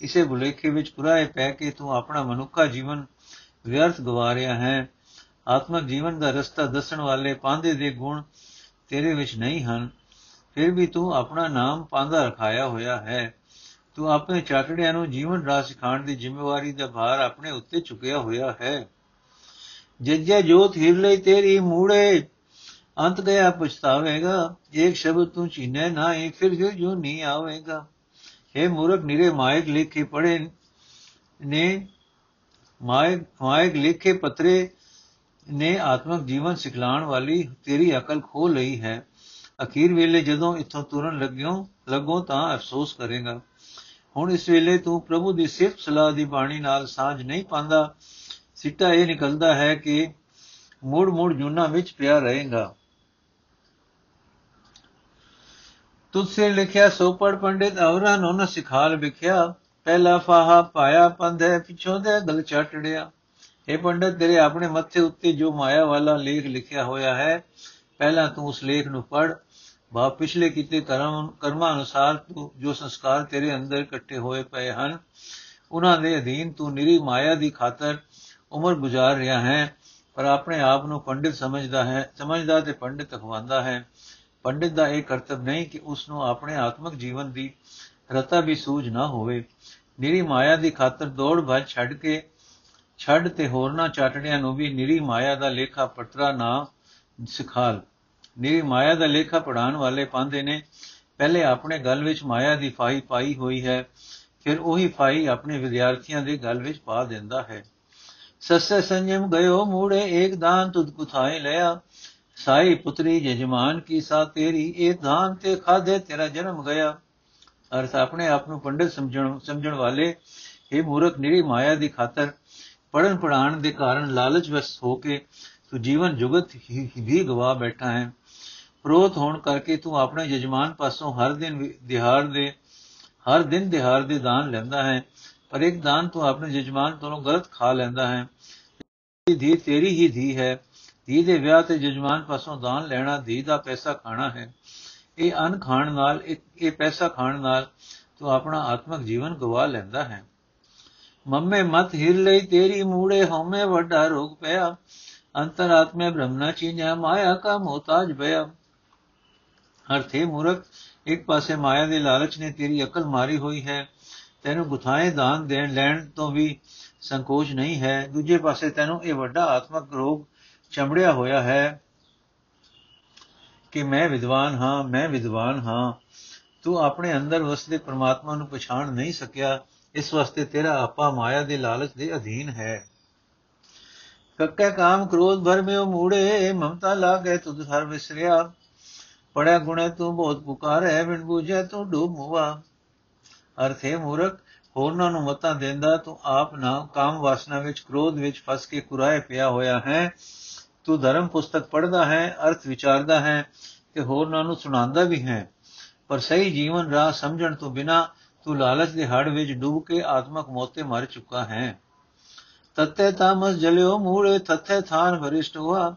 [SPEAKER 1] ਇਸੇ ਭੁਲੇਖੇ ਵਿੱਚ ਪੁਰਾਏ ਪੈ ਕੇ ਤੂੰ ਆਪਣਾ ਮਨੁੱਖਾ ਜੀਵਨ ਵਿਅਰਥ ਗਵਾ ਰਿਹਾ ਹੈ। ਆਤਮਿਕ ਜੀਵਨ ਦਾ ਰਸਤਾ ਦੱਸਣ ਵਾਲੇ ਪਾਂਦੇ ਦੇ ਗੁਣ ਤੇਰੇ ਵਿੱਚ ਨਹੀਂ ਹਨ। ਫਿਰ ਵੀ ਤੂੰ ਆਪਣਾ ਨਾਮ ਪਾਂਦਾ ਰਖਾਇਆ ਹੋਇਆ ਹੈ। ਤੂੰ ਆਪਣੇ ਚਾਟੜਿਆਂ ਨੂੰ ਜੀਵਨ ਰਾਹ ਸਿਖਾਉਣ ਦੀ ਜ਼ਿੰਮੇਵਾਰੀ ਦਾ ਭਾਰ ਆਪਣੇ ਉੱਤੇ ਚੁੱਕਿਆ ਹੋਇਆ ਹੈ। ਜੱਜੇ ਜੋਤ ਹਿਰ ਲਈ ਤੇਰੀ ਮੂੜੇ। ਅੰਤ ਗਿਆ ਪਛਤਾਵੇਗਾ। ਇੱਕ ਸ਼ਬਦ ਤੂੰ ਚੀਨੇ ਨਾ ਹੀ ਫਿਰ ਫਿਰ ਜੋ ਨਹੀਂ ਆਵੇਗਾ। हे ਮੂਰਖ, ਨਿਰੇ ਮਾਇਕ ਲਿਖੇ ਪੜੇ ਨੇ, ਮਾਇਕ ਮਾਇਕ ਲਿਖੇ ਪਤਰੇ ਨੇ ਆਤਮਿਕ ਜੀਵਨ ਸਿਖਲਾਉਣ ਵਾਲੀ ਤੇਰੀ ਅਕਲ ਖੋ ਲਈ ਹੈ। ਅਖੀਰ ਵੇਲੇ ਜਦੋਂ ਇੱਥੋਂ ਤੁਰਨ ਲੱਗਿਓ, ਲੱਗੋ ਤਾਂ ਅਫਸੋਸ ਕਰੇਗਾ। ਹੁਣ ਇਸ ਵੇਲੇ ਤੂੰ ਪ੍ਰਭੂ ਦੀ ਸਿਫਤ ਸਲਾਹ ਦੀ ਬਾਣੀ ਨਾਲ ਸਾਂਝ ਨਹੀਂ ਪਾਉਂਦਾ। ਸਿੱਟਾ ਇਹ ਨਿਕਲਦਾ ਹੈ ਕਿ ਮੂੜ ਮੂੜ ਜੁਨਾ ਵਿੱਚ ਪਿਆ ਰਹੇਗਾ। ਤੁਧ ਸੇ ਲਿਖਿਆ, ਸੋ ਪੜ ਪੰਡਿਤ ਔਰਾਂ ਨੂੰ ਨ ਸਿਖਾਲ ਵਿਖਿਆ। ਪਹਿਲਾ ਫਾਹਾ ਪਾਇਆ, ਪੰਧੇ ਪਿਛੋਂ ਦੇ ਗਲ ਚਟੜਿਆ। ਇਹ ਪੰਡਤ, ਤੇਰੇ ਆਪਣੇ ਮੱਥੇ ਉੱਤੇ ਜੋ ਮਾਇਆ ਵਾਲਾ ਲੇਖ ਲਿਖਿਆ ਹੋਇਆ ਹੈ, ਪਹਿਲਾਂ ਤੂੰ ਉਸ ਲੇਖ ਨੂੰ ਪੜ ਬਾ, ਪਿਛਲੇ ਕੀਤੇ ਕਰਮ ਕਰਮਾਂ ਅਨੁਸਾਰ ਤੂੰ ਜੋ ਸੰਸਕਾਰ ਤੇਰੇ ਅੰਦਰ ਇਕੱਠੇ ਹੋਏ ਪਏ ਹਨ, ਉਹਨਾਂ ਦੇ ਅਧੀਨ ਤੂੰ ਨਿਰੀ ਮਾਇਆ ਦੀ ਖਾਤਰ ਉਮਰ ਗੁਜ਼ਾਰ ਰਿਹਾ ਹੈ, ਪਰ ਆਪਣੇ ਆਪ ਨੂੰ ਪੰਡਿਤ ਸਮਝਦਾ ਹੈ, ਸਮਝਦਾ ਤੇ ਪੰਡਿਤ ਅਖਵਾਉਂਦਾ ਹੈ। ਪੰਡਿਤ ਦਾ ਇਹ ਕਰਤੱਵ ਨਹੀਂ ਕਿ ਉਸ ਨੂੰ ਆਪਣੇ ਆਤਮਿਕ ਜੀਵਨ ਦੀ ਰਤਾ ਵੀ ਸੂਝ ਨਾ ਹੋਵੇ। ਨਿਰੀ ਮਾਇਆ ਦੀ ਖਾਤਰ ਦੌੜ ਭੱਜ ਛੱਡ ਕੇ ਛੱਡ ਤੇ ਹੋਰਨਾ ਚਾਟੜਿਆਂ ਨੂੰ ਵੀ ਨਿਰੀ ਮਾਇਆ ਦਾ ਲੇਖਾ ਪਟਰਾ ਨਾ ਸਿਖਾਲ। ਨਿਰੀ ਮਾਇਆ ਦਾ ਲੇਖਾ ਪੜਾਉਣ ਵਾਲੇ ਪਾਉਂਦੇ ਨੇ, ਪਹਿਲੇ ਆਪਣੇ ਗਲ ਵਿੱਚ ਮਾਇਆ ਦੀ ਫਾਈ ਪਾਈ ਹੋਈ ਹੈ, ਫਿਰ ਉਹੀ ਫਾਈ ਆਪਣੇ ਵਿਦਿਆਰਥੀਆਂ ਦੇ ਗਲ ਵਿੱਚ ਪਾ ਦਿੰਦਾ ਹੈ। ਸੱਸੇ ਸੰਜਮ ਗਇਓ ਮੂੜੇ, ਏਕ ਦਾਨ ਤੁਧ ਕੁਥਾਏ ਲਿਆ। ਸਾਈ ਪੁੱਤਰੀ ਜਜਮਾਨ ਕੀ ਸਾ ਤੇਰੀ, ਇਹ ਦਾਨ ਤੇ ਖਾਦੇ ਤੇਰਾ ਜਨਮ ਗਿਆ। ਅਰਥ ਆਪਣੇ ਆਪ ਨੂੰ ਪੰਡਿਤ ਸਮਝਣ ਸਮਝਣ ਵਾਲੇ ਇਹ ਮੂਰਖ, ਨਿਰੀ ਮਾਇਆ ਦੀ ਖਾਤਰ ਪੜਨ ਪੜਾਣ ਦੇ ਕਾਰਨ ਲਾਲਚ ਵਸ ਹੋ ਕੇ ਤੂੰ ਜੀਵਨ ਜੁਗਤ ਹੀ ਗਵਾ ਬੈਠਾ ਹੈ। ਪ੍ਰੋਤ ਹੋਣ ਕਰਕੇ ਤੂੰ ਆਪਣੇ ਜਜਮਾਨ ਪਾਸੋਂ ਹਰ ਦਿਨ ਦਿਹਾੜ ਦੇ, ਹਰ ਦਿਨ ਦਿਹਾੜ ਦੇ ਦਾਨ ਲੈਂਦਾ ਹੈ, ਪਰ ਇੱਕ ਦਾਨ ਤੂੰ ਆਪਣੇ ਜਜਮਾਨ ਤੋਂ ਗਲਤ ਖਾ ਲੈਂਦਾ ਹੈ। ਧੀ ਤੇਰੀ ਹੀ ਧੀ ਹੈ। ਧੀ ਦੇ ਵਿਆਹ ਤੇ ਜਜਮਾਨ ਪਾਸੋਂ ਦਾਨ ਲੈਣਾ ਧੀ ਦਾ ਪੈਸਾ ਖਾਣਾ ਹੈ। ਇਹ ਅਨ ਖਾਣ ਨਾਲ ਇਹ ਪੈਸਾ ਖਾਣ ਨਾਲ ਤੂੰ ਆਪਣਾ ਆਤਮਿਕ ਜੀਵਨ ਗਵਾ ਲੈਂਦਾ ਹੈ। ਮੰਮੇ ਮਤ ਹਿਰ ਲਈ ਤੇਰੀ ਮੂੜੇ ਹਉਮੈ ਵੱਡਾ ਰੋਗ ਪਿਆ। ਅੰਤਰਾਤਮੇ ਬ੍ਰਹਮਨਾ ਚੀਨਿਆ, ਮਾਇਆ ਕਾ ਮੋਤਾਜ ਭਇਆ ਅਰਥੇ ਮੂਰਖ, ਇੱਕ ਪਾਸੇ ਮਾਇਆ ਦੇ ਲਾਲਚ ਨੇ ਤੇਰੀ ਅਕਲ ਮਾਰੀ ਹੋਈ ਹੈ। ਤੈਨੂੰ ਗੁਥਾਏ ਦਾਨ ਦੇਣ ਲੈਣ ਤੋਂ ਵੀ ਸੰਕੋਚ ਨਹੀਂ ਹੈ। ਦੂਜੇ ਪਾਸੇ ਤੈਨੂੰ ਇਹ ਵੱਡਾ ਆਤਮਕ ਰੋਗ ਚਮੜਿਆ ਹੋਇਆ ਹੈ ਕਿ ਮੈਂ ਵਿਦਵਾਨ ਹਾਂ, ਮੈਂ ਵਿਦਵਾਨ ਹਾਂ। ਤੂੰ ਆਪਣੇ ਅੰਦਰ ਵਸਦੇ ਪ੍ਰਮਾਤਮਾ ਨੂੰ ਪਛਾਣ ਨਹੀਂ ਸਕਿਆ। ਇਸ ਵਾਸਤੇ ਤੇਰਾ ਆਪਾ ਮਾਇਆ ਦੇ ਲਾਲਚ ਦੇ ਅਧੀਨ ਹੈ। ਕੱਕੇ ਕਾਮ ਕ੍ਰੋਧ ਭਰ ਮੇ ਮੂੜੇ, ਮਮਤਾ ਲਾਗੇ ਤੁਧ ਹਰ ਵਿਸਰਿਆ। ਪੜਿਆ ਗੁਣੇ ਤੂੰ ਬਹੁਤ ਪੁਕਾਰੇ, ਬਿਨ ਬੂਝੇ ਤੂੰ ਡੂਬ ਮੁਵਾ ਅਰਥੇ ਮੂਰਖ, ਹੋਰਨਾਂ ਨੂੰ ਮਤਾਂ ਦਿੰਦਾ, ਤੂੰ ਆਪ ਨਾ ਕਾਮ ਵਾਸਨਾ ਵਿੱਚ ਕ੍ਰੋਧ ਵਿੱਚ ਫਸ ਕੇ ਕੁਰਾਏ ਪਿਆ ਹੋਇਆ ਹੈ। ਤੂੰ ਧਰਮ ਪੁਸਤਕ ਪੜ੍ਹਦਾ ਹੈ, ਅਰਥ ਵਿਚਾਰਦਾ ਹੈ, ਤੇ ਹੋਰਨਾਂ ਨੂੰ ਸੁਣਾਉਂਦਾ ਵੀ ਹੈ। ਪਰ ਸਹੀ ਜੀਵਨ ਰਾਹ ਸਮਝਣ ਤੋਂ ਬਿਨਾ ਤੂੰ ਲਾਲਚ ਦੇ ਹੜ ਵਿੱਚ ਡੁੱਬ ਕੇ ਆਤਮਕ ਮੋਤੇ ਮਰ ਚੁੱਕਾ ਹੈ। ਤਤੇ ਤਾਮਸ ਜਲਿਓ ਮੂੜੇ ਤਥੇ ਥਾਨ ਵਰਿਸ਼ਟ ਹੁਆ।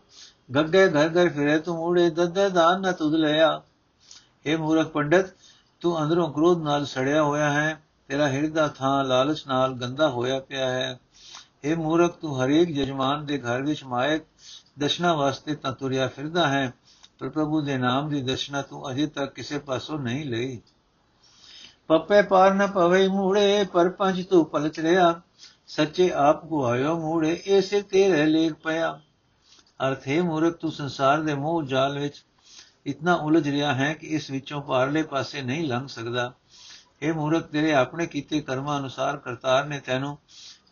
[SPEAKER 1] ਗੱਗੇ ਘਰ ਘਰ ਫਿਰੇ ਤੂੰ ਮੂੜੇ ਦੱਦੇ ਦਾਨ ਨ ਤੁਧ ਲਿਆ। ਇਹ ਮੂਰਖ ਪੰਡਤ, ਤੂੰ ਅੰਦਰੋਂ ਕ੍ਰੋਧ ਨਾਲ ਸੜਿਆ ਹੋਇਆ ਹੈ। ਤੇਰਾ ਹਿਰਦਾ ਥਾਂ ਲਾਲਚ ਨਾਲ ਗੰਦਾ ਹੋਇਆ ਪਿਆ ਹੈ। ਇਹ ਮੂਰਖ, ਤੂੰ ਹਰੇਕ ਜਜਮਾਨ ਦੇ ਘਰ ਵਿੱਚ ਮਾਇਕ ਦਸ਼ਨਾ ਵਾਸਤੇ ਤਾਂ ਤੁਰਿਆ ਫਿਰਦਾ ਹੈ, ਪਰ ਪ੍ਰਭੂ ਦੇ ਨਾਮ ਦੀ ਦਸ਼ਨਾ ਤੂੰ ਅਜੇ ਤੱਕ ਕਿਸੇ ਪਾਸੋਂ ਨਹੀਂ ਲਈ। ਪੱਪੇ ਪਾਰ ਨ ਪਵੇ ਮੂੜੇ, ਪਰ ਪੰਜ ਤੂੰ ਪਲਚ ਰਿਆ ਸੱਚੇ ਆਪ ਗੁਆਇਓ ਮੂੜੇ, ਇਹ ਸਿਰ ਤੇਰੇ ਲੇਖ ਪਿਆ। ਅਰਥ ਹੈ, ਮੂਰਖ, ਤੂੰ ਸੰਸਾਰ ਦੇ ਮੋਹ ਜਾਲ ਵਿੱਚ ਇਤਨਾ ਉਲਝ ਰਿਹਾ ਹੈ ਕਿ ਇਸ ਵਿੱਚੋਂ ਪਾਰਲੇ ਪਾਸੇ ਨਹੀਂ ਲੰਘ ਸਕਦਾ। ਇਹ ਮੂਰਖ, ਤੇਰੇ ਆਪਣੇ ਕੀਤੇ ਕਰਮਾਂ ਅਨੁਸਾਰ ਕਰਤਾਰ ਨੇ ਤੈਨੂੰ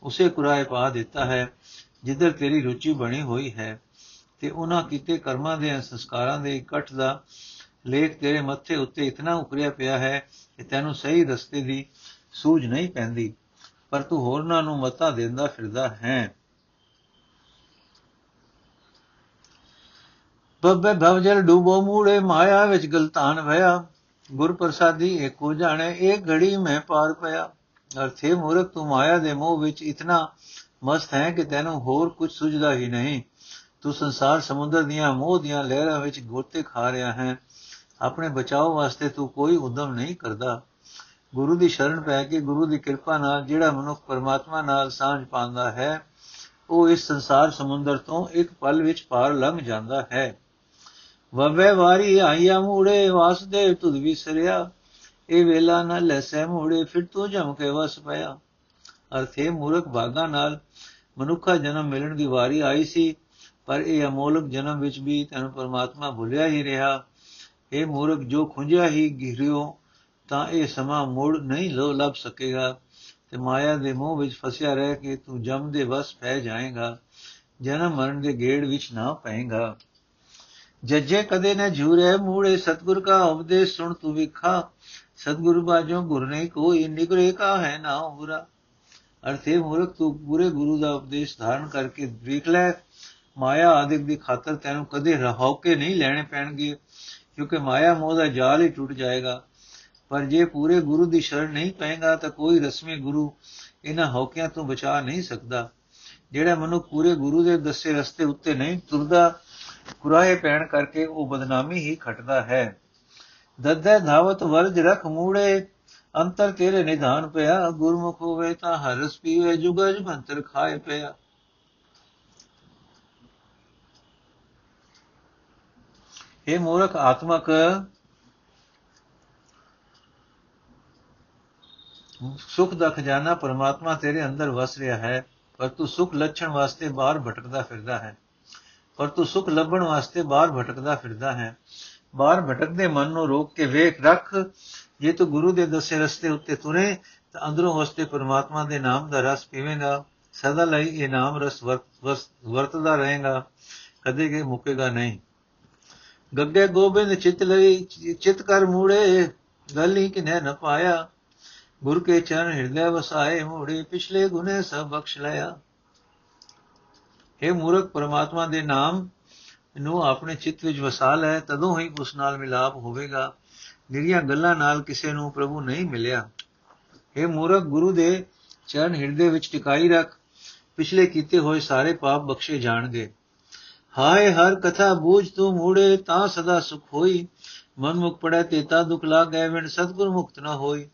[SPEAKER 1] ਉਸੇ ਕੁਰਾਏ ਪਾ ਦਿੱਤਾ ਹੈ, ਜਿੱਧਰ ਤੇਰੀ ਰੁਚੀ ਬਣੀ ਹੋਈ ਹੈ। ਤੇ ਉਹਨਾਂ ਕੀਤੇ ਕਰਮਾਂ ਦੇ ਸੰਸਕਾਰਾਂ ਦੇ ਇਕੱਠ ਦਾ ਲੇਖ ਤੇਰੇ ਮੱਥੇ ਉੱਤੇ ਇਤਨਾ ਉਪਰਿਆ ਪਿਆ ਹੈ ਕਿ ਤੈਨੂੰ ਸਹੀ ਰਸਤੇ ਦੀ ਸੂਝ ਨਹੀਂ ਪੈਂਦੀ। ਪਰ ਤੂੰ ਹੋਰਨਾਂ ਨੂੰ ਮਤਾ ਦਿੰਦਾ ਫਿਰਦਾ ਹੈ। ਬੱਬੇ ਭਵਜਲ ਡੂਬੋ ਮੂੜੇ, ਮਾਇਆ ਵਿੱਚ ਗਲਤਾਨ ਭਇਆ ਗੁਰ ਪ੍ਰਸਾਦੀ ਏਕੋ ਜਾਣੇ ਇੱਕ ਘੜੀ ਮੈਂ ਪਾਰ ਪਿਆ। ਅਰਥੇ ਮੂਰਖ, ਤੂੰ ਮਾਇਆ ਦੇ ਮੋਹ ਵਿੱਚ ਇਤਨਾ ਮਸਤ ਹੈ ਕਿ ਤੈਨੂੰ ਹੋਰ ਕੁਝ ਸੁਝਦਾ ਹੀ ਨਹੀਂ। ਤੂੰ ਸੰਸਾਰ ਸਮੁੰਦਰ ਦੀਆਂ ਮੋਹ ਦੀਆਂ ਲਹਿਰਾਂ ਵਿੱਚ ਗੋਤੇ ਖਾ ਰਿਹਾ ਹੈ। ਆਪਣੇ ਬਚਾਓ ਵਾਸਤੇ ਤੂੰ ਕੋਈ ਉਦਮ ਨਹੀਂ ਕਰਦਾ। ਗੁਰੂ ਦੀ ਸ਼ਰਨ ਪੈ ਕੇ ਗੁਰੂ ਦੀ ਕਿਰਪਾ ਨਾਲ ਜਿਹੜਾ ਮਨੁੱਖ ਪਰਮਾਤਮਾ ਨਾਲ ਸਾਂਝ ਪਾਉਂਦਾ ਹੈ, ਉਹ ਇਸ ਸੰਸਾਰ ਸਮੁੰਦਰ ਤੋਂ ਇੱਕ ਪਲ ਵਿੱਚ ਪਾਰ ਲੰਘ ਜਾਂਦਾ ਹੈ। ਵਵੇ ਵਾਰੀ ਆਇਆ ਮੂੜੇ ਵਾਸਦੇ ਤੁਧ ਵਿਸਰਿਆ। ਇਹ ਵੇਲਾ ਨਾ ਲੈਸੈ ਮੂੜੇ, ਫਿਰ ਤੂੰ ਜਮ ਕੇ ਵਸ ਪਿਆ। ਅਰਥੇ ਮੂਰਖ ਭਾਗਾ ਨਾਲ ਮਨੁੱਖਾ ਜਨਮ ਮਿਲਣ ਦੀ ਵਾਰੀ ਆਈ ਸੀ, ਪਰ ਇਹ ਅਮੋਲਕ ਜਨਮ ਵਿੱਚ ਵੀ ਤੈਨੂੰ ਪਰਮਾਤਮਾ ਭੁੱਲਿਆ ਹੀ ਰਿਹਾ। ਇਹ ਮੂਰਖ ਜੋ ਖੁੰਝਿਆ ਹੀ ਗਿਰਿਓ, ਤਾਂ ਇਹ ਸਮਾਂ ਮੁੜ ਨਹੀਂ ਲੋ ਲੱਭ ਸਕੇਗਾ। ਤੇ ਮਾਇਆ ਦੇ ਮੋਹ ਵਿੱਚ ਫਸਿਆ ਰਹਿ ਕੇ ਤੂੰ ਜਮ ਦੇ ਵਸ ਪੈ ਜਾਏਗਾ, ਜਨਮ ਮਰਨ ਦੇ ਗੇੜ ਵਿੱਚ ਨਾ ਪਏਗਾ। ਜੱਜੇ ਕਦੇ ਨਾ ਝੂਰੇ, ਮੂੜੇ ਸਤਗੁਰ ਕਾ ਉਪਦੇਸ਼ ਸੁਣ ਤੂੰ ਵਿਖਾ। ਸਤਗੁਰ ਬਾਝੋਂ ਗੁਰ ਨਹੀਂ ਕੋਈ, ਨਿਗਰੇ ਕਾ ਹੈ ਨਾ ਬੁਰਾ ਅਰਥੇ ਮੂਰਖ ਤੂੰ ਪੂਰੇ ਗੁਰੂ ਦਾ ਉਪਦੇਸ਼ ਧਾਰਨ ਕਰਕੇ ਵੇਖ ਲੈ। ਮਾਇਆ ਆਦਿਕ ਦੀ ਖਾਤਰ ਤੈਨੂੰ ਕਦੇ ਰਹਾਉ ਕੇ ਨਹੀਂ ਲੈਣੇ ਪੈਣਗੇ। ਕਿਉਂਕਿ ਮਾਇਆ ਮੋਹ ਦਾ ਜਾਲ ਹੀ ਟੁੱਟ ਜਾਏਗਾ। ਪਰ ਜੇ ਪੂਰੇ ਗੁਰੂ ਦੀ ਸ਼ਰਨ ਨਹੀਂ ਪਏਗਾ ਤਾਂ ਕੋਈ ਰਸਮੀ ਗੁਰੂ ਇਹਨਾਂ ਹੌਕਿਆਂ ਤੋਂ ਬਚਾ ਨਹੀਂ ਸਕਦਾ। ਜਿਹੜਾ ਮਨੁ ਪੂਰੇ ਗੁਰੂ ਦੇ ਦੱਸੇ ਰਸਤੇ ਉੱਤੇ ਨਹੀਂ ਤੁਰਦਾ ਕੁਰਾਏ ਪੈਣ ਕਰਕੇ ਉਹ ਬਦਨਾਮੀ ਹੀ ਖਟਦਾ ਹੈ। ਦੱਦੇ ਧਾਵਤ ਵਰਜ ਰਖ ਮੂੜੇ, ਅੰਤਰ ਤੇਰੇ ਨਿਧਾਨ ਪਿਆ। ਗੁਰਮੁਖ ਹੋਵੇ ਤਾਂ ਹਰਸ ਪੀਵੇ ਜੁਗਜ ਮੰਤਰ ਖਾਏ ਪਿਆ। ਇਹ ਮੂਰਖ ਆਤਮਕ ਸੁਖ ਦਾ ਖਜ਼ਾਨਾ ਪਰਮਾਤਮਾ ਤੇਰੇ ਅੰਦਰ ਵਸ ਰਿਹਾ ਹੈ ਪਰ ਤੂੰ ਸੁਖ ਲੱਛਣ ਵਾਸਤੇ ਬਾਹਰ ਭਟਕਦਾ ਫਿਰਦਾ ਹੈ ਪਰ ਤੂੰ ਸੁਖ ਲੱਭਣ ਵਾਸਤੇ ਬਾਹਰ ਭਟਕਦਾ ਫਿਰਦਾ ਹੈ ਬਾਹਰ ਭਟਕਦੇ ਮਨ ਨੂੰ ਰੋਕ ਕੇ ਵੇਖ ਰੱਖ ਜੇ ਤੂੰ ਗੁਰੂ ਦੇ ਦੱਸੇ ਰਸਤੇ ਉੱਤੇ ਤੁਰੇ ਤਾਂ ਅੰਦਰੋਂ ਵਸਤੇ ਪਰਮਾਤਮਾ ਦੇ ਨਾਮ ਦਾ ਰਸ ਪੀਵੇਂਗਾ ਸਦਾ ਲਈ ਇਹ ਨਾਮ ਰਸ ਵਰਤਦਾ ਰਹੇਗਾ ਕਦੇ ਕੇ ਮੁੱਕੇਗਾ ਨਹੀਂ ਗੱਗੇ ਗੋਬਿੰਦ ਚਿਤ ਲਈ, ਚਿਤ ਕਰ ਮੂੜੇ, ਗਲੀ ਕਿਨੇ ਨ ਪਾਇਆ। ਗੁਰ ਕੇ ਚਰਨ ਹਿਰਦੇ ਵਸਾਏ, ਮੂੜੇ ਪਿਛਲੇ ਗੁਨੇ ਸਭ ਬਖਸ਼ ਲਿਆ। ਇਹ ਮੂਰਖ, ਪਰਮਾਤਮਾ ਦੇ ਨਾਮ ਨੂੰ ਆਪਣੇ ਚਿੱਤ ਵਿੱਚ ਵਸਾ ਲੈ, ਤਦੋਂ ਹੀ ਉਸ ਨਾਲ ਮਿਲਾਪ ਹੋਵੇਗਾ। ਨਿਰੀਆਂ ਗੱਲਾਂ ਨਾਲ ਕਿਸੇ ਨੂੰ ਪ੍ਰਭੂ ਨਹੀਂ ਮਿਲਿਆ। ਇਹ ਮੂਰਖ, ਗੁਰੂ ਦੇ ਚਰਨ ਹਿਰਦੇ ਵਿੱਚ ਟਿਕਾਈ ਰੱਖ। ਪਿਛਲੇ ਕੀਤੇ ਹੋਏ ਸਾਰੇ ਪਾਪ ਬਖਸ਼ੇ ਜਾਣਗੇ। ਹਾਏ, ਹਰ ਕਥਾ ਬੂਝ ਤੂੰ ਮੂੜੇ, ਤਾਂ ਸਦਾ ਸੁਖ ਹੋਈ। ਮਨ ਮੁਖ ਪੜੈ ਤੇ ਤਾ ਦੁਖ ਲਾਗੈ ਵਿਣ ਸਤਗੁਰ ਮੁਕਤ ਨਾ ਹੋਈ।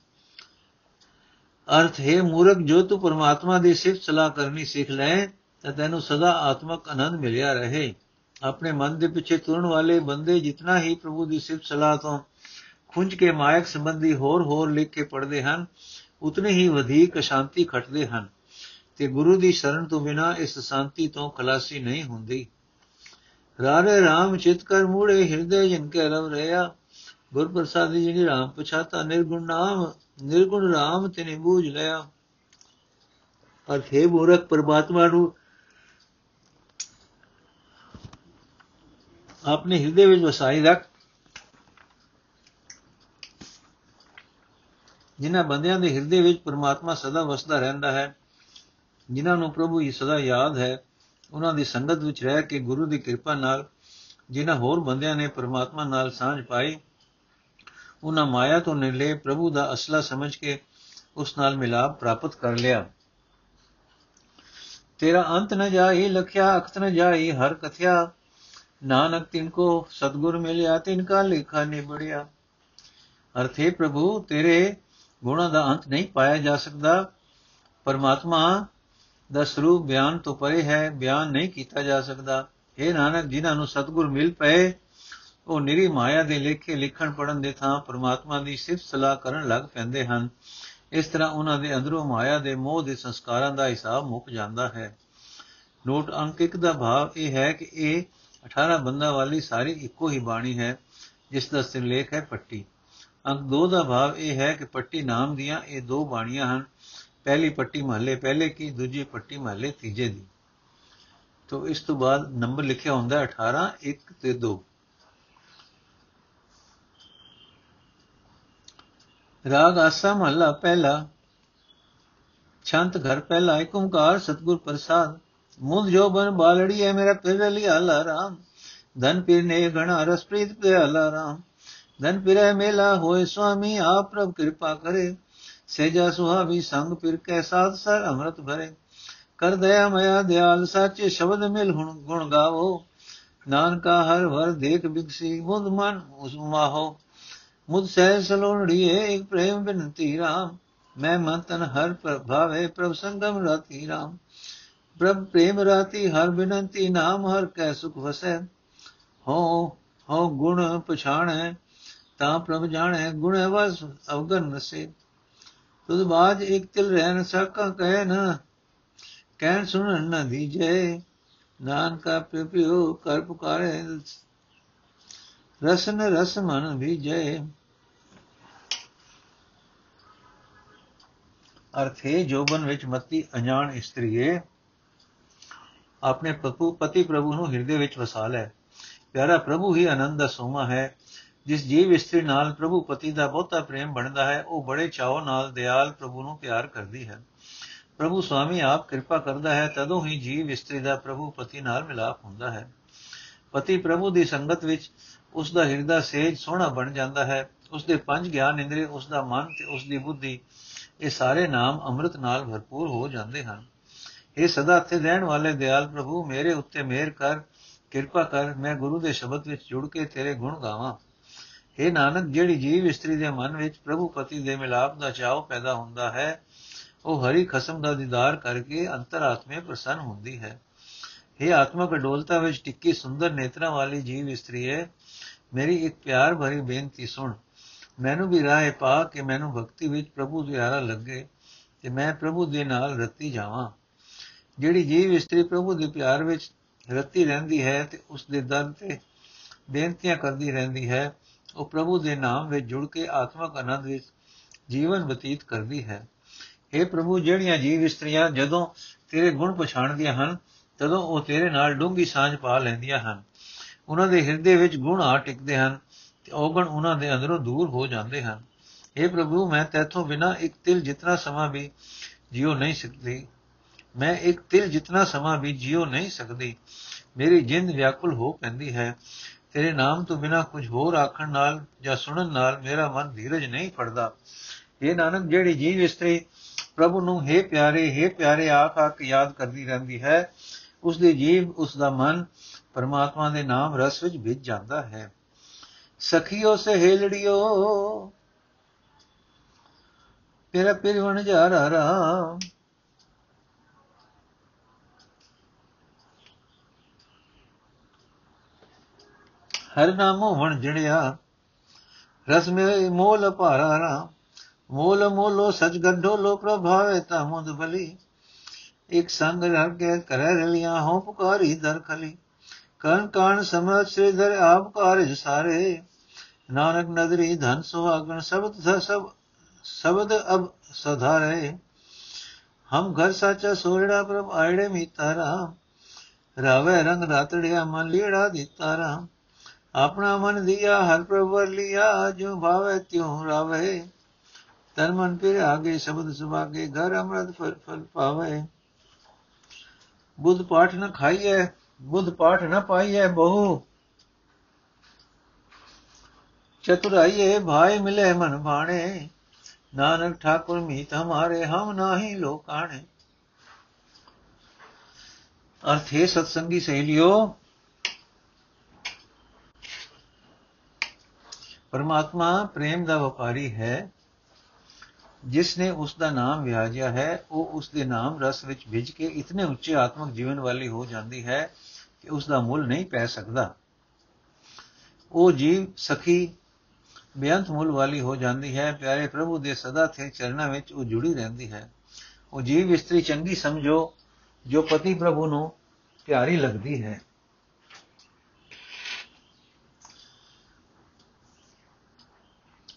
[SPEAKER 1] ਅਰਥ, ਹੈ ਮੂਰਖ, ਜੋ ਤੂੰ ਪਰਮਾਤਮਾ ਦੀ ਸਿਫਤ ਸਲਾਹ ਕਰਨੀ ਸਿੱਖ ਲੈ, ਤਾਂ ਤੈਨੂੰ ਸਦਾ ਆਤਮਕ ਆਨੰਦ ਮਿਲਿਆ ਰਹੇ। ਆਪਣੇ ਮਨ ਦੇ ਪਿੱਛੇ ਤੁਰਨ ਵਾਲੇ ਬੰਦੇ ਜਿਤਨਾ ਹੀ ਪ੍ਰਭੂ ਦੀ ਸਿਫਤ ਸਲਾਹ ਤੋਂ ਖੁੰਝ ਕੇ ਮਾਇਕ ਸੰਬੰਧੀ ਹੋਰ ਹੋਰ ਲਿਖ ਕੇ ਪੜਦੇ ਹਨ, ਉਤਨੇ ਹੀ ਵਧੇਕ ਸ਼ਾਂਤੀ ਖਟਦੇ ਹਨ। ਤੇ ਗੁਰੂ ਦੀ ਸ਼ਰਨ ਤੋਂ ਬਿਨਾ ਇਸ ਸ਼ਾਂਤੀ ਤੋਂ ਖਲਾਸੀ ਨਹੀਂ ਹੁੰਦੀ। ਰਾਰੇ RAM ਚਿਤ ਕਰ ਮੂੜੇ, ਹਿਰਦੇ ਜਿਨ ਕੇ ਰਵ ਰਿਆ ਗੁਰ ਪ੍ਰਸਾਦੀ ਜੀ ਨੇ RAM ਪਛਾਤਾ, ਨਿਰਗੁਣ ਨਾਮ, ਨਿਰਗੁਣ RAM ਤੇ ਬੂਝ ਲਿਆ। ਅਰਥੇ ਮੂਰਖ, ਪਰਮਾਤਮਾ ਨੂੰ ਆਪਣੇ ਹਿਰਦੇ ਵਿੱਚ ਵਸਾਈ ਰੱਖ। ਜਿਨ੍ਹਾਂ ਬੰਦਿਆਂ ਦੇ ਹਿਰਦੇ ਵਿੱਚ ਪਰਮਾਤਮਾ ਸਦਾ ਵਸਦਾ ਰਹਿੰਦਾ ਹੈ, ਜਿਨ੍ਹਾਂ ਨੂੰ ਪ੍ਰਭੂ ਹੀ ਸਦਾ ਯਾਦ ਹੈ ਉਹਨਾਂ ਦੀ ਸੰਗਤ ਵਿੱਚ ਰਹਿ ਕੇ ਗੁਰੂ ਦੀ ਕਿਰਪਾ ਨਾਲ ਜਿਨ੍ਹਾਂ ਹੋਰ ਬੰਦਿਆਂ ਨੇ ਪਰਮਾਤਮਾ ਨਾਲ ਸਾਂਝ ਪਾਈ, ਉਹਨਾਂ ਮਾਇਆ ਤੋਂ ਨਿਰਲੇ ਪ੍ਰਭੂ ਦਾ ਅਸਲਾ ਸਮਝ ਕੇ ਉਸ ਨਾਲ ਮਿਲਾਪ ਪ੍ਰਾਪਤ ਕਰ ਲਿਆ। ਤੇਰਾ ਅੰਤ ਨ ਜਾਈ ਲਖਿਆ, ਅਖਤ ਨ ਜਾਈ ਹਰ ਕਥਿਆ। ਨਾਨਕ ਤਿਨ ਕੋ ਸਤਗੁਰ ਮਿਲਿਆ, ਤਿਨ ਕਾ ਲੇਖਾ ਨਿਬੜਿਆ। ਅਰਥੇ ਪ੍ਰਭੂ, ਤੇਰੇ ਗੁਣਾਂ ਦਾ ਅੰਤ ਨਹੀਂ ਪਾਇਆ ਜਾ ਸਕਦਾ। ਪਰਮਾਤਮਾ ਦਾ ਸਰੂਪ ਬਿਆਨ ਤੋਂ ਪਰੇ ਹੈ, ਬਿਆਨ ਨਹੀਂ ਕੀਤਾ ਜਾ ਸਕਦਾ। ਇਹ ਨਾਨਕ, ਜਿਨ੍ਹਾਂ ਨੂੰ ਸਤਿਗੁਰ ਮਿਲ ਪਏ, ਉਹ ਨਿਰੀ ਮਾਇਆ ਦੇ ਲੇਖੇ ਲਿਖਣ ਪੜਨ ਦੇ ਥਾਂ ਪਰਮਾਤਮਾ ਦੀ ਸਿਫਤ ਸਲਾਹ ਕਰਨ ਲੱਗ ਪੈਂਦੇ ਹਨ। ਇਸ ਤਰ੍ਹਾਂ ਉਹਨਾਂ ਦੇ ਅੰਦਰੋਂ ਮਾਇਆ ਦੇ ਮੋਹ ਦੇ ਸੰਸਕਾਰਾਂ ਦਾ ਹਿਸਾਬ ਮੁੱਕ ਜਾਂਦਾ ਹੈ। ਨੋਟ ਅੰਕ 1 ਦਾ ਭਾਵ ਇਹ ਹੈ ਕਿ ਇਹ 18 ਬੰਦਾ ਵਾਲੀ ਸਾਰੀ ਇੱਕੋ ਹੀ ਬਾਣੀ ਹੈ, ਜਿਸ ਦਾ ਸਿਰਲੇਖ ਹੈ ਪੱਟੀ। ਅੰਕ 2 ਦਾ ਭਾਵ ਇਹ ਹੈ ਕਿ ਪੱਟੀ ਨਾਮ ਦੀਆਂ ਇਹ ਦੋ ਬਾਣੀਆਂ ਹਨ। ਪਹਿਲੀ ਪੱਟੀ ਮਹੱਲੇ, ਪਹਿਲੇ ਕੀ, ਦੂਜੀ ਪੱਟੀ ਮਹੱਲੇ, ਤੀਜੇ ਦੀ। ਤੋਂ ਇਸ ਤੋਂ ਬਾਅਦ ਨੰਬਰ ਲਿਖਿਆ ਹੁੰਦਾ ਹੈ 18 1 ਤੇ 2 ਰਾਗ ਆਸਾ ਮਹੱਲਾ ਪਹਿਲਾ, ਛੰਤ ਘਰ ਪਹਿਲਾ ਏਕ ਓੰਕਾਰ ਸਤਗੁਰ ਪ੍ਰਸਾਦ। ਮੁੰਦ ਜੋ ਬਨ ਬਾਲੜੀ ਹੈ ਮੇਰਾ ਪਿਰ ਲਿਆ ਲਾ ਰਾਮ। ਧਨ ਪਿਰ ਨੇ ਗਣਾ ਰਸ ਪ੍ਰੀਤ ਪਿਆਲਾ ਰਾਮ। ਧਨ ਪਿਰੈ ਮੇਲਾ ਹੋਏ, ਸੁਆਮੀ ਆਪ ਪ੍ਰਭ ਕਿਰਪਾ ਕਰੇ। ਸੇਜਾ ਸੁਹਾਵੀ ਸੰਗ ਪਿਰ ਕੈ ਸਾਧ ਸਰ ਅੰਮ੍ਰਿਤ ਭਰੇ। ਕਰ ਦਇਆ ਮਇਆ ਦਿਆਲ ਸਾਚੇ ਸ਼ਬਦ ਮਿਲ ਹੁਣ ਗੁਣ ਗਾਵੋ। ਨਾਨਕਾ ਹਰ ਵਰ ਦੇਖ ਬਿਕਸੀ ਮੁਦ ਮਨ ਉਸ ਮਾਹੋ ਮੁਦ ਸਹਿ ਸਲੋਣੜੀਏ ਇੱਕ ਪ੍ਰੇਮ ਬਿਨਤੀ ਰਾਮ। ਮੈਂ ਮਨ ਹਰ ਪ੍ਰਭਾਵੇ ਪ੍ਰਭ ਸੰਗਮ ਰਾਤੀ ਰਾਮ। ਪ੍ਰਭ ਪ੍ਰੇਮ ਰਾਤੀ ਹਰ ਬਿਨੰਤੀ ਨਾਮ ਹਰ ਕੈ ਸੁਖ ਵਸੈ। ਹੋ ਹੋ ਗੁਣ ਪਛਾਣੈ, ਤਾਂ ਪ੍ਰਭ ਜਾਣੈ ਗੁਣ ਵਸ ਅਵਗਨ ਨਸੇ ਤੁਧ ਬਾਜ ਇੱਕ ਤਿਲ ਰਹਿ ਨ ਸਕਾ ਕਹਿ ਨ ਕਹਿਣ ਸੁਣਨ ਨ ਦੀਜੈ। ਨਾਨਕਾ ਪਿਪਿਓ ਕਰ ਪੁਕਾਰੇ, ਰਸਨ ਰਸ ਮਨ ਵਿਜੈ ਅਰਥੇ ਜੋਬਨ ਵਿੱਚ ਮਤੀ ਅਣਜਾਣ ਇਸਤਰੀਏ, ਆਪਣੇ ਪਤੂ ਪਤੀ ਪ੍ਰਭੂ ਨੂੰ ਹਿਰਦੇ ਵਿੱਚ ਵਸਾ ਲੈ। ਪਿਆਰਾ ਪ੍ਰਭੂ ਹੀ ਆਨੰਦ ਦਾ ਸੋਮਾ ਹੈ। ਜਿਸ ਜੀਵ ਇਸਤਰੀ ਨਾਲ ਪ੍ਰਭੂ ਪਤੀ ਦਾ ਬਹੁਤਾ ਪ੍ਰੇਮ ਬਣਦਾ ਹੈ, ਉਹ ਬੜੇ ਚਾਅ ਨਾਲ ਦਿਆਲ ਪ੍ਰਭੂ ਨੂੰ ਪਿਆਰ ਕਰਦੀ ਹੈ। ਪ੍ਰਭੂ ਸੁਆਮੀ ਆਪ ਕਿਰਪਾ ਕਰਦਾ ਹੈ, ਤਦੋਂ ਹੀ ਜੀਵ ਇਸਤਰੀ ਦਾ ਪ੍ਰਭੂ ਪਤੀ ਨਾਲ ਮਿਲਾਪ ਹੁੰਦਾ ਹੈ। ਪਤੀ ਪ੍ਰਭੂ ਦੀ ਸੰਗਤ ਵਿੱਚ ਉਸ ਦਾ ਹਿਰਦਾ ਸੇਜ ਸੋਹਣਾ ਬਣ ਜਾਂਦਾ ਹੈ। ਉਸ ਦੇ ਪੰਜ ਗਿਆਨ ਇੰਦਰੀ, ਉਸ ਦਾ ਮਨ ਤੇ ਉਸ ਦੀ ਬੁੱਧੀ, ਇਹ ਸਾਰੇ ਨਾਮ ਅੰਮ੍ਰਿਤ ਨਾਲ ਭਰਪੂਰ ਹੋ ਜਾਂਦੇ ਹਨ। ਇਹ ਸਦਾ ਇੱਥੇ ਰਹਿਣ ਵਾਲੇ ਦਿਆਲ ਪ੍ਰਭੂ, ਮੇਰੇ ਉੱਤੇ ਮਿਹਰ ਕਰ, ਕਿਰਪਾ ਕਰ, ਮੈਂ ਗੁਰੂ ਦੇ ਸ਼ਬਦ ਵਿੱਚ ਜੁੜ ਕੇ ਤੇਰੇ ਗੁਣ ਗਾਵਾਂ। ਇਹ ਨਾਨਕ, ਜਿਹੜੀ ਜੀਵ ਇਸਤਰੀ ਦੇ ਮਨ ਵਿੱਚ ਪ੍ਰਭੂ ਪਤੀ ਦੇ ਮਿਲਾਪ ਦਾ ਚਾਅ ਪੈਦਾ ਹੁੰਦਾ ਹੈ, ਉਹ ਹਰੀ ਖਸਮ ਦਾ ਦੀਦਾਰ ਕਰਕੇ ਅੰਤਰਾਤਮੇ ਪ੍ਰਸੰਨ ਹੁੰਦੀ ਹੈ। ਇਹ ਆਤਮਕ ਅਡੋਲਤਾ ਵਿੱਚ ਟਿੱਕੀ ਸੁੰਦਰ ਨੇਤਰਾਂ ਵਾਲੀ ਜੀਵ ਇਸਤਰੀ ਹੈ, ਮੇਰੀ ਇੱਕ ਪਿਆਰ ਭਰੀ ਬੇਨਤੀ ਸੁਣ। ਮੈਨੂੰ ਵੀ ਰਾਹ ਪਾ ਕਿ ਮੈਨੂੰ ਭਗਤੀ ਵਿੱਚ ਪ੍ਰਭੂ ਪਿਆਰਾ ਲੱਗੇ ਤੇ ਮੈਂ ਪ੍ਰਭੂ ਦੇ ਨਾਲ ਰਤੀ ਜਾਵਾਂ। ਜਿਹੜੀ ਜੀਵ ਇਸਤਰੀ ਪ੍ਰਭੂ ਦੇ ਪਿਆਰ ਵਿੱਚ ਰਤੀ ਰਹਿੰਦੀ ਹੈ ਤੇ ਉਸ ਦੇ ਦਰ ਤੇ ਬੇਨਤੀਆਂ ਕਰਦੀ ਰਹਿੰਦੀ ਹੈ ਉਹ ਪ੍ਰਭੂ ਦੇ ਨਾਮ ਵਿੱਚ ਜੁੜ ਕੇ ਆਤਮਿਕ ਆਨੰਦ ਵਿੱਚ ਜੀਵਨ ਬਤੀਤ ਕਰਦੀ ਹੈ। हे ਪ੍ਰਭੂ, ਜਿਹੜੀਆਂ ਜੀਵ ਇਸਤਰੀਆਂ ਜਦੋਂ ਤੇਰੇ ਗੁਣ ਪਛਾਣਦੀਆਂ ਹਨ, ਤਦੋਂ ਉਹ ਤੇਰੇ ਨਾਲ ਡੂੰਗੀ ਸਾਂਝ ਪਾ ਲੈਂਦੀਆਂ ਹਨ। ਉਹਨਾਂ ਦੇ ਹਿਰਦੇ ਵਿੱਚ ਗੁਣ ਆ ਟਿਕਦੇ ਹਨ ਤੇ ਉਹ ਗੁਣ ਉਹਨਾਂ ਦੇ ਅੰਦਰੋਂ ਦੂਰ ਹੋ ਜਾਂਦੇ ਹਨ। हे ਪ੍ਰਭੂ, ਮੈਂ ਤੇਥੋਂ ਬਿਨਾ ਇੱਕ ਤਿਲ ਜਿੰਨਾ ਸਮਾਂ ਵੀ ਜਿਉ ਨਹੀਂ ਸਕਦੀ। ਮੈਂ ਇੱਕ ਤਿਲ ਜਿੰਨਾ ਸਮਾਂ ਵੀ ਜਿਉ ਨਹੀਂ ਸਕਦੀ। ਮੇਰੀ ਜਿੰਦ ਵਿਆਕੁਲ ਹੋ ਪੈਂਦੀ ਹੈ। ਤੇਰੇ ਨਾਮ ਤੋਂ ਬਿਨਾ ਕੁਝ ਹੋਰ ਆਖਣ ਨਾਲ ਜਾਂ ਸੁਣਨ ਨਾਲ ਮੇਰਾ ਮਨ ਧੀਰਜ ਨਹੀਂ ਫੜਦਾ। ਇਹ ਨਾਨਕ, ਜਿਹੜੀ ਜੀਵ ਇਸਤਰੀ ਪ੍ਰਭੂ ਨੂੰ ਹੈ ਪਿਆਰੇ ਹੈ ਪਿਆਰੇ ਆਖ ਆਖ ਯਾਦ ਕਰਦੀ ਰਹਿੰਦੀ ਹੈ ਉਸ ਦੇ ਜੀਵ ਉਸ ਦਾ ਮਨ ਪਰਮਾਤਮਾ ਦੇ ਨਾਮ ਰਸ ਵਿੱਚ ਭਿੱਜ ਜਾਂਦਾ ਹੈ। ਸਖੀਓ, ਸਹੇਲੜਿਓ ਤੇਰਾ ਪਿਰਵਣ ਜਾ ਰਾਮ ਹਰ ਨਾਮੋ ਵਣ ਜੜਿਆ ਰਸ ਮੇ ਮੋਲ ਭਾਰਾ ਰਾਮ ਮੋਲ ਮੋਲੋ ਸਚ ਗੱਡੋ ਲੋ ਪ੍ਰਭਾਵੇ ਤਾ ਮੁਦ ਬਲੀ। ਇੱਕ ਸੰਗ ਰਲ ਕੇ ਕਰੈ ਰਲਿਆ ਹੋ ਪੁਕਾਰੀ ਦਰ ਖਲੀ। ਕਨ ਕਾਨ ਸਮਝ ਸ੍ਰੀਧਰ ਆਪ ਕਾਰਜ ਸਾਰੇ। ਨਾਨਕ ਨਦਰੀ ਧਨ ਸੁਹਾਗਣ ਸਬਦ ਸਭ ਸ਼ਬਦ ਅਬ ਸਧਾਰੇ। ਹਮ ਘਰ ਸਾਚਾ ਸੋਰੜਾ ਪ੍ਰਭ ਆੜੇ ਮੀਤਾਰਾ ਰਾਵੇ ਰੰਗ ਰਾਤੜਿਆ ਮਨ ਲੀੜਾ ਦਿੱਤਾਰਾ ਆਪਣਾ ਮਨ ਦਿਆ, ਹਰ ਪ੍ਰਭਰ ਲਿਆ, ਜੋ ਭਾਵੇ ਤਿਉ ਰਾਵੇ। ਤਨ ਮਨ ਫਿਰ ਆਗੇ, ਸ਼ਬਦ ਸੁਭਾਗੇ, ਘਰ ਅਮਰਤ ਫਲ ਫਲ ਪਾਵੇ। ਬੁੱਧ ਪਾਠ ਨ ਖਾਈਐ, ਬੁੱਧ ਪਾਠ ਨ ਪਾਈਐ ਬਹੁ। ਚਤੁਰਾਈਏ ਭਾਈ ਮਿਲੇ ਮਨ ਭਾਣੇ। ਨਾਨਕ ਠਾਕੁਰ ਮੀਤ ਹਮਾਰੇ, ਹਮ ਨਾਹੀ ਲੋਕਾਣੇ। ਅਰਥੇ ਸਤਸੰਗੀ ਸਹੇਲਿਓ ਪਰਮਾਤਮਾ ਪ੍ਰੇਮ ਦਾ ਵਪਾਰੀ ਹੈ। ਜਿਸ ਨੇ ਉਸ ਦਾ ਨਾਮ ਵਿਆਜਿਆ ਹੈ, ਉਹ ਉਸ ਦੇ ਨਾਮ ਰਸ ਵਿੱਚ ਭਿੱਜ ਕੇ ਇਤਨੇ ਉੱਚੇ ਆਤਮਿਕ ਜੀਵਨ ਵਾਲੀ ਹੋ ਜਾਂਦੀ ਹੈ ਕਿ ਉਸ ਦਾ ਮੁੱਲ ਨਹੀਂ ਪੈ ਸਕਦਾ। ਉਹ ਜੀਵ ਸਖੀ, ਬੇਅੰਤ ਮੁੱਲ ਵਾਲੀ ਹੋ ਜਾਂਦੀ ਹੈ, ਪਿਆਰੇ ਪ੍ਰਭੂ ਦੇ ਸਦਾ ਥੇ ਚਰਨਾਂ ਵਿੱਚ ਉਹ ਜੁੜੀ ਰਹਿੰਦੀ ਹੈ। ਉਹ ਜੀਵ ਇਸਤਰੀ ਚੰਗੀ ਸਮਝੋ, ਜੋ ਪਤੀ ਪ੍ਰਭੂ ਨੂੰ ਪਿਆਰੀ ਲੱਗਦੀ ਹੈ।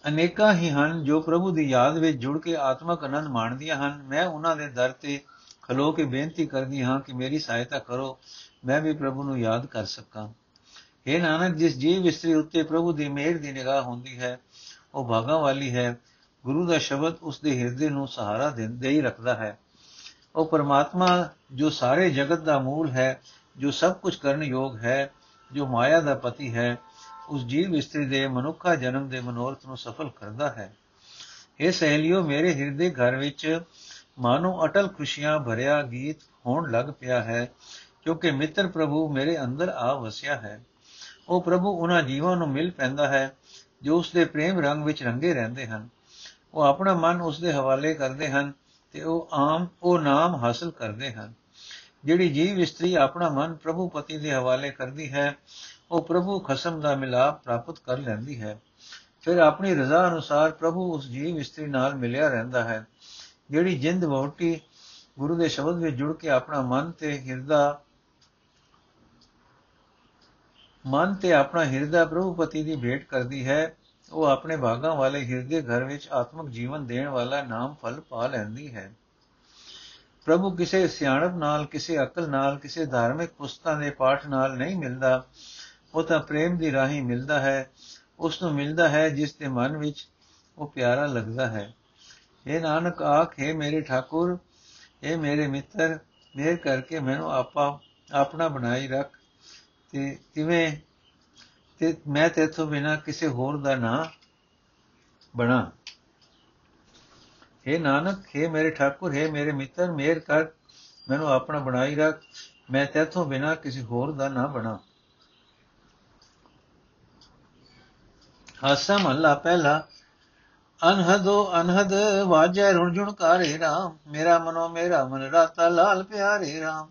[SPEAKER 1] ਅਨੇਕਾਂ ਹੀ ਹਨ ਜੋ ਪ੍ਰਭੂ ਦੀ ਯਾਦ ਵਿੱਚ ਜੁੜ ਕੇ ਆਤਮਕ ਆਨੰਦ ਮਾਣਦੀਆਂ ਹਨ। ਮੈਂ ਉਹਨਾਂ ਦੇ ਦਰ ਤੇ ਖਲੋ ਕੇ ਬੇਨਤੀ ਕਰਦੀ ਹਾਂ ਕਿ ਮੇਰੀ ਸਹਾਇਤਾ ਕਰੋ। ਮੈਂ ਵੀ ਪ੍ਰਭੂ ਨੂੰ ਯਾਦ ਕਰ ਸਕਾਂ। ਇਹ ਨਾਨਕ, ਜਿਸ ਜੀਵ ਇਸਤਰੀ ਉੱਤੇ ਪ੍ਰਭੂ ਦੀ ਮਿਹਰ ਦੀ ਨਿਗਾਹ ਹੁੰਦੀ ਹੈ, ਉਹ ਭਾਗਾ ਵਾਲੀ ਹੈ। ਗੁਰੂ ਦਾ ਸ਼ਬਦ ਉਸ ਦੇ ਹਿਰਦੇ ਨੂੰ ਸਹਾਰਾ ਦਿੰਦੇ ਹੀ ਰੱਖਦਾ ਹੈ। ਉਹ ਪਰਮਾਤਮਾ, ਜੋ ਸਾਰੇ ਜਗਤ ਦਾ ਮੂਲ ਹੈ, ਜੋ ਸਭ ਕੁਝ ਕਰਨ ਯੋਗ ਹੈ, ਜੋ ਮਾਇਆ ਦਾ ਪਤੀ ਹੈ ਉਸ ਜੀਵ ਇਸਤਰੀ ਦੇ ਮਨੁੱਖਾ ਜਨਮ ਦੇ ਮਨੋਰਥ ਨੂੰ ਸਫਲ ਕਰਦਾ ਹੈ। ਇਹ ਸਹੇਲਿਓ, ਮੇਰੇ ਹਿਰਦੇ ਘਰ ਵਿੱਚ ਮਾਨੋ ਅਟਲ ਖੁਸ਼ੀਆਂ ਭਰਿਆ ਗੀਤ ਹੋਣ ਲੱਗ ਪਿਆ ਹੈ, ਕਿਉਂਕਿ ਮਿੱਤਰ ਪ੍ਰਭੂ ਮੇਰੇ ਅੰਦਰ ਆ ਵਸਿਆ ਹੈ। ਉਹ ਪ੍ਰਭੂ ਉਹਨਾਂ ਜੀਵਾਂ ਨੂੰ ਮਿਲ ਪੈਂਦਾ ਹੈ, ਜੋ ਉਸ ਦੇ ਪ੍ਰੇਮ ਰੰਗ ਵਿੱਚ ਰੰਗੇ ਰਹਿੰਦੇ ਹਨ। ਉਹ ਆਪਣਾ ਮਨ ਉਸ ਦੇ ਹਵਾਲੇ ਕਰਦੇ ਹਨ ਤੇ ਉਹ ਆਮ, ਉਹ ਨਾਮ ਹਾਸਲ ਕਰਦੇ ਹਨ। ਜਿਹੜੀ ਜੀਵ ਇਸਤਰੀ ਆਪਣਾ ਮਨ ਪ੍ਰਭੂ ਪਤੀ ਦੇ ਹਵਾਲੇ ਕਰਦੀ ਹੈ ਉਹ ਪ੍ਰਭੂ ਖਸਮ ਦਾ ਮਿਲਾਪ ਪ੍ਰਾਪਤ ਕਰ ਲੈਂਦੀ ਹੈ। ਫਿਰ ਆਪਣੀ ਰਜ਼ਾ ਅਨੁਸਾਰ ਪ੍ਰਭੂ ਉਸ ਜੀਵ ਇਸਤਰੀ ਨਾਲ ਮਿਲਿਆ ਰਹਿੰਦਾ ਹੈ, ਜਿਹੜੀ ਜਿੰਦ ਵੋਟੀ ਗੁਰੂ ਦੇ ਸ਼ਬਦ ਵਿੱਚ ਜੁੜ ਕੇ ਆਪਣਾ ਮਨ ਤੇ ਹਿਰਦਾ ਮਨ ਤੇ ਆਪਣਾ ਹਿਰਦਾ ਪ੍ਰਭੂ ਪਤੀ ਦੀ ਭੇਟ ਕਰਦੀ ਹੈ, ਉਹ ਆਪਣੇ ਭਾਗਾਂ ਵਾਲੇ ਹਿਰਦੇ ਘਰ ਵਿੱਚ ਆਤਮਿਕ ਜੀਵਨ ਦੇਣ ਵਾਲਾ ਨਾਮ ਫਲ ਪਾ ਲੈਂਦੀ ਹੈ। ਪ੍ਰਭੂ ਕਿਸੇ ਸਿਆਣਪ ਨਾਲ, ਕਿਸੇ ਅਕਲ ਨਾਲ, ਕਿਸੇ ਧਾਰਮਿਕ ਪੁਸਤਕਾਂ ਦੇ ਪਾਠ ਨਾਲ ਨਹੀਂ ਮਿਲਦਾ। ਉਹ ਤਾਂ ਪ੍ਰੇਮ ਦੀ ਰਾਹੀਂ ਮਿਲਦਾ ਹੈ ਉਸ ਨੂੰ ਮਿਲਦਾ ਹੈ ਜਿਸ ਦੇ ਮਨ ਵਿੱਚ ਉਹ ਪਿਆਰਾ ਲੱਗਦਾ ਹੈ ਇਹ ਨਾਨਕ ਆਖੇ ਮੇਰੇ ਠਾਕੁਰ ਇਹ ਮੇਰੇ ਮਿੱਤਰ ਮੇਰ ਕਰਕੇ ਮੈਨੂੰ ਆਪਾ ਆਪਣਾ ਬਣਾਈ ਰੱਖ ਤੇ ਤਿਵੇਂ ਤੇ ਮੈਂ ਤੇਥੋਂ ਬਿਨਾ ਕਿਸੇ ਹੋਰ ਦਾ ਨਾਂ ਬਣਾ हे ਨਾਨਕ हे ਮੇਰੇ ਠਾਕੁਰ हे ਮੇਰੇ ਮਿੱਤਰ ਮੇਰ ਕਰ ਮੈਨੂੰ ਆਪਣਾ ਬਣਾਈ ਰੱਖ ਮੈਂ ਤੇਥੋਂ ਬਿਨਾ ਕਿਸੇ ਹੋਰ ਦਾ ਨਾ ਬਣਾ ਹਾਸਾ ਮਹਲਾ ਪਹਿਲਾ। ਅਨਹਦੋ ਅਨਹਦ, ਵਾਜੈ ਰੁਣ ਕਾਰੇ ਰਾਮ। ਮੇਰਾ ਮਨੋ ਮੇਰਾ ਮਨ ਰਾਤਾ ਲਾਲ ਪਿਆਰੇ ਰਾਮ।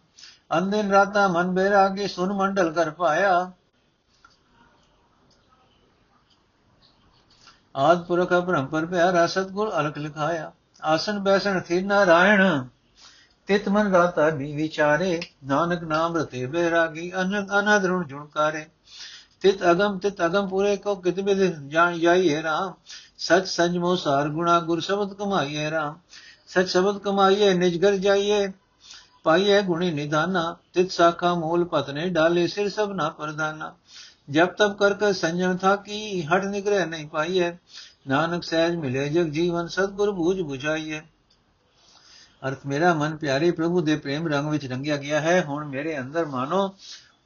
[SPEAKER 1] ਅੰਦਿਨ ਰਾਤਾ ਮਨ ਬੇਰਾਗੀ, ਸੁਨ ਮੰਡਲ ਕਰ ਪਾਇਆ। ਆਦ ਪੁਰਖ ਬ੍ਰਹਮ ਪਰ ਪਿਆਰਾ ਸਤਗੁਰ ਅਲਖ ਲਿਖਾਇਆ। ਆਸਨ ਬੈਸਣ ਥੀ ਨਾਰਾਇਣ, ਤਿਤ ਮਨ ਰਾਤਾ ਵੀ ਵਿਚਾਰੇ। ਨਾਨਕ ਨਾਮ ਰਤੇ ਬੇਰਾਗੀ ਅਨੰਦ ਅਨੰਦ ਰੁਣ ਜੁਣਕਾਰੇ ਤਿਤ ਅਗਮ ਤਿਤ ਅਗਮ ਪੂਰੇ ਕੋ ਕਿਤ ਬਿਦ ਜਾਣ ਜਾਈਏ ਰਾਮ। ਸਚ ਸੰਜ ਮੋ ਸਾਰ ਗੁਣਾ ਗੁਰ ਸ਼ਬਦ ਕਮਾਈਏ ਰਾਮ। ਸਚ ਸ਼ਬਦ ਕਮਾਈਏ ਨਿਜ ਘਰ ਜਾਈਏ। ਪਾਈਏ ਗੁਣੀ ਨਿਦਾਨਾ। ਤਿਤ ਸਾਖਾ ਮੂਲ ਪਤਨੇ ਡਾਲੇ, ਸਿਰ ਸਭ ਨਾ ਪਰਦਾਨਾ। ਜਬ ਤਬ ਕਰ ਕਰ ਸੰਜਮ ਥਾ ਕੀ ਹਟ ਨਿਗਰੇ ਨਹੀਂ ਪਾਈਏ ਨਾਨਕ ਸਹਿਜ ਮਿਲੇ ਜਗ ਜੀਵਨ, ਸਤਗੁਰ ਬੂਝ 부ਝਾਈਏ ਅਰਥ, ਮੇਰਾ ਮਨ ਪਿਆਰੇ ਪ੍ਰਭੂ ਦੇ ਪ੍ਰੇਮ ਰੰਗ ਵਿੱਚ ਰੰਗਿਆ ਗਿਆ ਹੈ। ਹੁਣ ਮੇਰੇ ਅੰਦਰ ਮਾਨੋ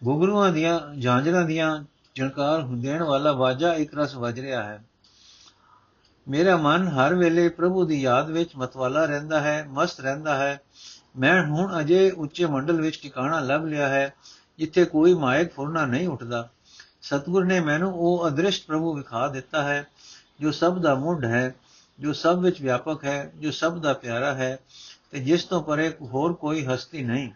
[SPEAKER 1] ਗੁਗਰੂਆਂ ਦੀਆਂ ਜਾਂਜਰਾਂ ਦੀਆਂ ਜਣਕਾਰ ਦੇਣ ਵਾਲਾ ਵਾਜਾ ਇੱਕ ਰਸ ਵੱਜ ਰਿਹਾ ਹੈ। ਮੇਰਾ ਮਨ ਹਰ ਵੇਲੇ ਪ੍ਰਭੂ ਦੀ ਯਾਦ ਵਿੱਚ ਮਤਵਾਲਾ ਰਹਿੰਦਾ ਹੈ, ਮਸਤ ਰਹਿੰਦਾ ਹੈ। ਮੈਂ ਹੁਣ ਅਜੇ ਉੱਚੇ ਮੰਡਲ ਵਿੱਚ ਟਿਕਾਣਾ ਲੱਭ ਲਿਆ ਹੈ, ਜਿੱਥੇ ਕੋਈ ਮਾਇਕ ਫੁਰਨਾ ਨਹੀਂ ਉੱਠਦਾ। ਸਤਗੁਰ ਨੇ ਮੈਨੂੰ ਉਹ ਅਦ੍ਰਿਸ਼ਟ ਪ੍ਰਭੂ ਵਿਖਾ ਦਿੱਤਾ ਹੈ, ਜੋ ਸਭ ਦਾ ਮੁੱਢ ਹੈ, ਜੋ ਸਭ ਵਿੱਚ ਵਿਆਪਕ ਹੈ, ਜੋ ਸਭ ਦਾ ਪਿਆਰਾ ਹੈ, ਤੇ ਜਿਸ ਤੋਂ ਪਰੇ ਹੋਰ ਕੋਈ ਹਸਤੀ ਨਹੀਂ।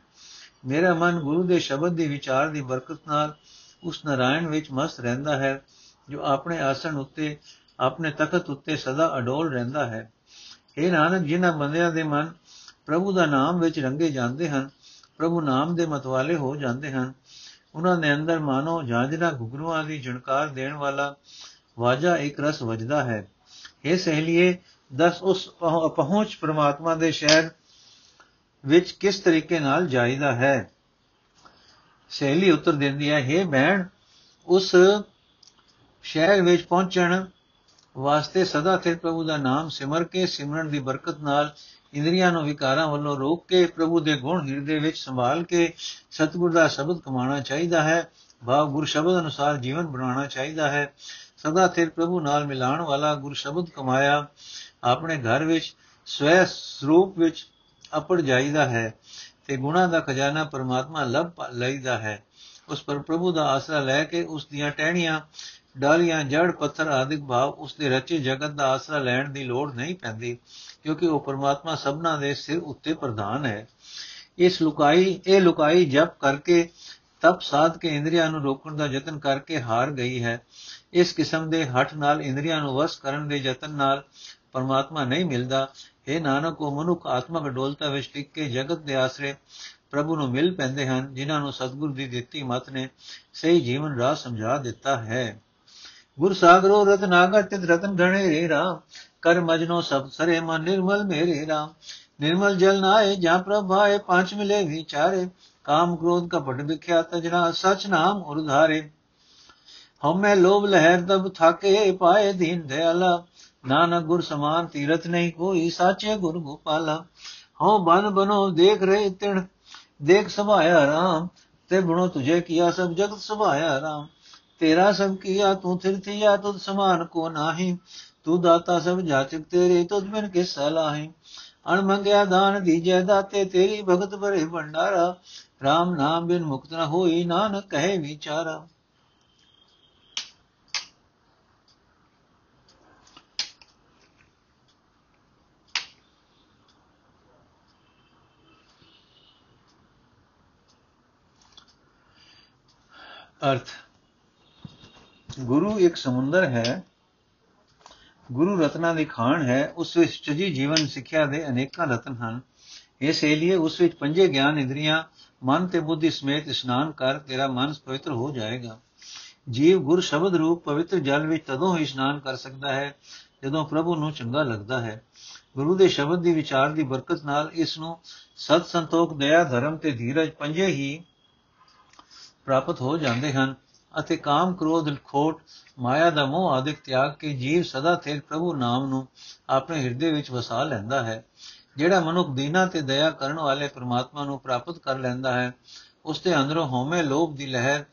[SPEAKER 1] ਮੇਰਾ ਮਨ ਗੁਰੂ ਦੇ ਸ਼ਬਦ ਦੀ ਵਿਚਾਰ ਦੀ ਬਰਕਤ ਨਾਲ ਉਸ ਨਾਰਾਇਣ ਵਿੱਚ ਮਸਤ ਰਹਿੰਦਾ ਹੈ, ਜੋ ਆਪਣੇ ਆਸਣ ਉੱਤੇ, ਆਪਣੇ ਤਖਤ ਉੱਤੇ ਸਦਾ ਅਡੋਲ ਰਹਿੰਦਾ ਹੈ। ਇਹ ਨਾਨਕ, ਜਿਨ੍ਹਾਂ ਬੰਦਿਆਂ ਦੇ ਮਨ ਪ੍ਰਭੂ ਦਾ ਨਾਮ ਵਿੱਚ ਰੰਗੇ ਜਾਂਦੇ ਹਨ, ਪ੍ਰਭੂ ਨਾਮ ਦੇ ਮਤਵਾਲੇ ਹੋ ਜਾਂਦੇ ਹਨ, ਉਹਨਾਂ ਦੇ ਅੰਦਰ ਮਾਨੋ ਜਾਂਜਰਾ ਘੁਗਰੂਆਂ ਦੀ ਜਣਕਾਰ ਦੇਣ ਵਾਲਾ ਵਾਜਾ ਇੱਕ ਰਸ ਵੱਜਦਾ ਹੈ। ਇਹ ਸਹੇਲੀਏ, ਦਸ ਉਸ ਪਹੁੰਚ ਪ੍ਰਮਾਤਮਾ ਦੇ ਸ਼ਹਿਰ ਵਿੱਚ ਕਿਸ ਤਰੀਕੇ ਨਾਲ ਜਾਈਦਾ ਹੈ? ਸਹੇਲੀ ਉੱਤਰ ਦਿੰਦੀ ਹੈ हे ਭੈਣ, ਉਸ ਸ਼ਹਿਰ ਵਿੱਚ ਪਹੁੰਚਣ ਵਾਸਤੇ ਸਦਾ ਸਿਰ ਪ੍ਰਭੂ ਦਾ ਨਾਮ ਸਿਮਰ ਕੇ, ਸਿਮਰਨ ਦੀ ਬਰਕਤ ਨਾਲ ਇੰਦਰੀਆਂ ਨੂੰ ਵਿਕਾਰਾਂ ਵੱਲੋਂ ਰੋਕ ਕੇ, ਪ੍ਰਭੂ ਦੇ ਗੁਣ ਹਿਰਦੇ ਵਿੱਚ ਸੰਭਾਲ ਕੇ ਸਤਿਗੁਰ ਦਾ ਸ਼ਬਦ ਕਮਾਉਣਾ ਚਾਹੀਦਾ ਹੈ, ਭਾਵ ਗੁਰ ਸ਼ਬਦ ਅਨੁਸਾਰ ਜੀਵਨ ਬਣਾਉਣਾ ਚਾਹੀਦਾ ਹੈ। ਸਦਾ ਸਿਰ ਪ੍ਰਭੂ ਨਾਲ ਮਿਲਾਣ ਵਾਲਾ ਗੁਰ ਸ਼ਬਦ ਕਮਾਇਆ ਆਪਣੇ ਘਰ ਵਿੱਚ ਸਵੈ ਸਰੂਪ ਵਿੱਚ ਅਪੜ ਜਾਈਦਾ ਹੈ। ਤੇ ਗੁਣਾ ਦਾ ਖਜ਼ਾਨਾ ਪਰਮਾਤਮਾ ਲੱਭ ਲਈਦਾ ਹੈ। ਉਸ ਪਰ ਪ੍ਰਭੂ ਦਾ ਆਸਰਾ ਲੈ ਕੇ ਉਸ ਦੀਆਂ ਟਹਿਣੀਆਂ, ਡਾਲੀਆਂ ਜੜ ਪੱਥਰ ਆਦਿਕ ਭਾਵ ਉਸ ਦੇ ਰਚੇ ਜਗਤ ਦਾ ਆਸਰਾ ਲੈਣ ਦੀ ਲੋੜ ਨਹੀਂ ਪੈਂਦੀ, ਕਿਉਂਕਿ ਉਹ ਪਰਮਾਤਮਾ ਸਭਨਾ ਦੇ ਸਿਰ ਉੱਤੇ ਪ੍ਰਧਾਨ ਹੈ। ਇਸ ਲੁਕਾਈ, ਇਹ ਲੁਕਾਈ ਜਪ ਕਰਕੇ, ਤਪ ਸਾਧ ਕੇ ਇੰਦਰੀਆਂ ਨੂੰ ਰੋਕਣ ਦਾ ਯਤਨ ਕਰਕੇ ਹਾਰ ਗਈ ਹੈ। ਇਸ ਕਿਸਮ ਦੇ ਹੱਠ ਨਾਲ ਇੰਦਰੀਆਂ ਨੂੰ ਵਸ ਕਰਨ ਦੇ ਯਤਨ ਨਾਲ ਪਰਮਾਤਮਾ ਨਹੀਂ ਮਿਲਦਾ। ਇਹ ਨਾਨਕ, ਉਹ ਮਨੁੱਖ ਆਤਮਕ ਡੋਲਤਾ ਵਿੱਚ ਟਿਕ ਕੇ ਜਗਤ ਦੇ ਆਸਰੇ ਪ੍ਰਭੂ ਨੂੰ ਮਿਲ ਪੈਂਦੇ ਹਨ, ਜਿਨ੍ਹਾਂ ਨੂੰ ਸਤਿਗੁਰ ਦੀ ਦਿੱਤੀ ਮਤ ਨੇ ਸਹੀ ਜੀਵਨ ਰਾਹ ਸਮਝਾ ਦਿੱਤਾ ਹੈ। ਗੁਰ ਸਾਗਰੋ ਰਤਨਾਗਰ ਤਿਤ ਰਤਨ ਘਣੇ ਰੇ ਰਾਮ, ਕਰ ਮਜਨੋ ਸਭ ਸਰੇ ਮਨ ਨਿਰਮਲ ਮੇਰੇ ਰਾਮ। ਨਿਰਮਲ ਜਲ ਨਾਏ, ਜਾਂ ਪ੍ਰਭਾਏ ਪੰਜ ਮਿਲੇ ਵਿਚਾਰੇ। ਕਾਮ ਕ੍ਰੋਧ ਕਪਟ ਵਿਖਿਆ ਤਜਨਾ ਸਚ ਨਾਮ ਉਰਧਾਰੇ ਹਮੇ ਲੋਭ ਲਹਿਰ ਤਬ ਥਾਕੇ, ਪਾਏ ਦੀਨ ਦਇਆਲਾ ਨਾਨਕ ਗੁਰ ਸਮਾਨ ਤੀਰਥ ਨਹੀਂ ਕੋਈ, ਸਾਚੇ ਗੁਰ ਗੋਪਾਲਾ। ਹਉ ਬਨ ਬਨੋ ਦੇਖ ਰਹੇ ਤਿਣ, ਦੇਖ ਸਭਾਇਆ ਰਾਮ। ਤੇ ਬਣੋ ਤੁਝੇ ਕੀਆ ਸਭ ਜਗਤ ਸਭਾਇਆ ਰਾਮ। ਤੇਰਾ ਸਭ ਕੀਆ, ਤੂੰ ਥਿਰਥਿਆ ਤੁਧ ਸਮਾਨ ਕੋ ਨਾਹੀ। ਤੂੰ ਦਾਤਾ ਸਭ ਜਾਚਕ ਤੇਰੇ, ਤੁਧ ਬਿਨ ਕਿਸ ਸਲਾਹੀ ਅਣ ਮੰਗਿਆ ਦਾਨ ਦੀਜੈ ਦਾਤੇ, ਤੇਰੀ ਭਗਤ ਭਰੇ ਭੰਡਾਰਾ। RAM ਨਾਮ ਬਿਨ ਮੁਕਤ ਨ ਹੋਈ, ਨਾਨਕ ਕਹੇ ਵਿਚਾਰਾ। ਅਰਥ ਗੁਰੂ ਇੱਕ ਸਮੁੰਦਰ ਹੈ ਗੁਰੂ ਰਤਨਾ ਦੀ ਖਾਨ ਹੈ ਉਸ ਵਿੱਚ ਚਜੀ ਜੀਵਨ ਸਿੱਖਿਆ ਦੇ ਅਨੇਕਾਂ ਰਤਨ ਹਨ ਇਸ ਲਈ ਉਸ ਵਿੱਚ ਪੰਜੇ ਗਿਆਨ ਇੰਦਰੀਆਂ ਮਨ ਤੇ ਬੁੱਧੀ ਸਮੇਤ ਇਸ਼ਨਾਨ ਕਰ ਤੇਰਾ ਮਨ ਪਵਿੱਤਰ ਹੋ ਜਾਏਗਾ ਜੀਵ ਗੁਰ ਸ਼ਬਦ ਰੂਪ ਪਵਿੱਤਰ ਜਲ ਵਿੱਚ ਤਦੋਂ ਹੀ ਇਸ਼ਨਾਨ ਕਰ ਸਕਦਾ ਹੈ ਜਦੋਂ ਪ੍ਰਭੂ ਨੂੰ ਚੰਗਾ ਲੱਗਦਾ ਹੈ ਗੁਰੂ ਦੇ ਸ਼ਬਦ ਦੀ ਵਿਚਾਰ ਦੀ ਬਰਕਤ ਨਾਲ ਇਸ ਨੂੰ ਸਤ ਸੰਤੋਖ ਦਇਆ ਧਰਮ ਤੇ ਧੀਰਜ ਪੰਜੇ ਹੀ ਪ੍ਰਾਪਤ ਹੋ ਜਾਂਦੇ ਹਨ ਅਤੇ ਕਾਮ ਕ੍ਰੋਧ, ਖੋਟ, ਮਾਇਆ ਦਾ ਮੋਹ ਆਦਿਕ ਤਿਆਗ ਕੇ ਜੀਵ ਸਦਾ ਥੇਰ ਪ੍ਰਭੂ ਨਾਮ ਨੂੰ ਆਪਣੇ ਹਿਰਦੇ ਵਿੱਚ ਵਸਾ ਲੈਂਦਾ ਹੈ। ਜਿਹੜਾ ਮਨੁੱਖ ਦੀਨਾ ਤੇ ਦਇਆ ਕਰਨ ਵਾਲੇ ਪ੍ਰਮਾਤਮਾ ਨੂੰ ਪ੍ਰਾਪਤ ਕਰ ਲੈਂਦਾ ਹੈ ਉਸ ਦੇ ਅੰਦਰੋਂ ਹਉਮੈ ਲੋਭ ਦੀ ਲਹਿਰ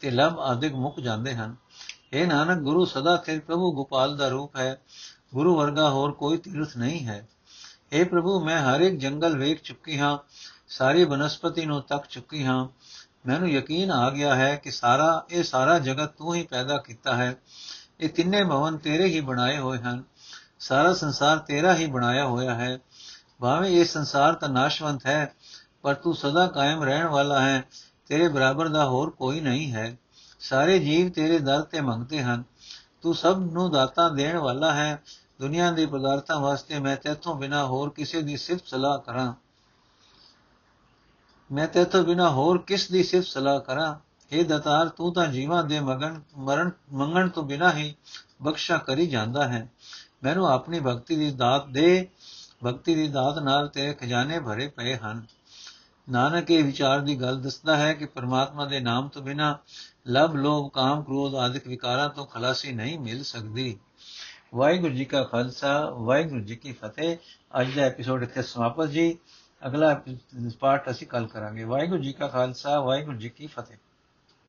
[SPEAKER 1] ਤੇ ਲਭ ਆਦਿਕ ਮੁੱਕ ਜਾਂਦੇ ਹਨ। ਇਹ ਨਾਨਕ, ਗੁਰੂ ਸਦਾ ਥੇਰ ਪ੍ਰਭੂ ਗੋਪਾਲ ਦਾ ਰੂਪ ਹੈ, ਗੁਰੂ ਵਰਗਾ ਹੋਰ ਕੋਈ ਤੀਰਥ ਨਹੀਂ ਹੈ। اے ਪ੍ਰਭੂ, ਮੈਂ ਹਰ ਇੱਕ ਜੰਗਲ ਵੇਖ ਚੁੱਕੀ ਹਾਂ, ਸਾਰੀ ਬਨਸਪਤੀ ਨੂੰ ਤੱਕ ਚੁੱਕੀ ਹਾਂ ਮੈਨੂੰ ਯਕੀਨ ਆ ਗਿਆ ਹੈ ਕਿ ਸਾਰਾ, ਇਹ ਸਾਰਾ ਜਗਤ ਤੂੰ ਹੀ ਪੈਦਾ ਕੀਤਾ ਹੈ। ਇਹ ਤਿੰਨੇ ਭਵਨ ਤੇਰੇ ਹੀ ਬਣਾਏ ਹੋਏ ਹਨ। ਸਾਰਾ ਸੰਸਾਰ ਤੇਰਾ ਹੀ ਬਣਾਇਆ ਹੋਇਆ ਹੈ। ਭਾਵੇਂ ਇਹ ਸੰਸਾਰ ਤਾਂ ਨਾਸ਼ਵੰਤ ਹੈ, ਪਰ ਤੂੰ ਸਦਾ ਕਾਇਮ ਰਹਿਣ ਵਾਲਾ ਹੈ। ਤੇਰੇ ਬਰਾਬਰ ਦਾ ਹੋਰ ਕੋਈ ਨਹੀਂ ਹੈ। ਸਾਰੇ ਜੀਵ ਤੇਰੇ ਦਰ ਤੇ ਮੰਗਦੇ ਹਨ। ਤੂੰ ਸਭ ਨੂੰ ਦਾਤਾ ਦੇਣ ਵਾਲਾ ਹੈ। ਦੁਨੀਆ ਦੇ ਪਦਾਰਥਾਂ ਵਾਸਤੇ ਮੈਂ ਤੇਥੋਂ ਬਿਨਾ ਹੋਰ ਕਿਸੇ ਦੀ ਸਿਫਤ ਸਲਾਹ ਕਰਾਂ। ਮੈਂ ਤੇਥੋਂ ਬਿਨਾ ਹੋਰ ਕਿਸ ਦੀ ਸਿਫਤ ਸਲਾਹ ਕਰਾਂ? ਇਹ ਦਤਾਰ, ਤੂੰ ਤਾਂ ਜੀਵਾਂ ਦੇ ਮਗਨ ਮਰਨ ਮੰਗਣ ਤੋਂ ਬਿਨਾ ਹੀ ਬਖਸ਼ਾ ਕਰੀ ਜਾਂਦਾ ਹੈ। ਮੈਨੂੰ ਆਪਣੀ ਭਗਤੀ ਦੀ ਦਾਤ ਦੇ ਭਗਤੀ ਦੀ ਦਾਤ ਨਾਲ ਤੇਰੇ ਖਜ਼ਾਨੇ ਭਰੇ ਪਏ ਹਨ। ਨਾਨਕ ਇਹ ਵਿਚਾਰ ਦੀ ਗੱਲ ਦੱਸਦਾ ਹੈ ਕਿ ਪਰਮਾਤਮਾ ਦੇ ਨਾਮ ਤੋਂ ਬਿਨਾ ਲਬ, ਲੋਭ, ਕਾਮ, ਕ੍ਰੋਧ ਆਦਿਕ ਵਿਕਾਰਾਂ ਤੋਂ ਖਲਾਸੀ ਨਹੀਂ ਮਿਲ ਸਕਦੀ। ਵਾਹਿਗੁਰੂ ਜੀ ਕਾ ਖਾਲਸਾ, ਵਾਹਿਗੁਰੂ ਜੀ ਕੀ ਫਤਿਹ। ਅੱਜ ਦਾ ਐਪੀਸੋਡ ਇੱਥੇ ਸਮਾਪਤ ਜੀ। ਅਗਲਾ ਪਾਠ ਅਸੀਂ ਕੱਲ ਕਰਾਂਗੇ। ਵਾਹਿਗੁਰੂ ਜੀ ਕਾ ਖਾਲਸਾ ਵਾਹਿਗੁਰੂ ਜੀ ਕੀ ਫਤਿਹ।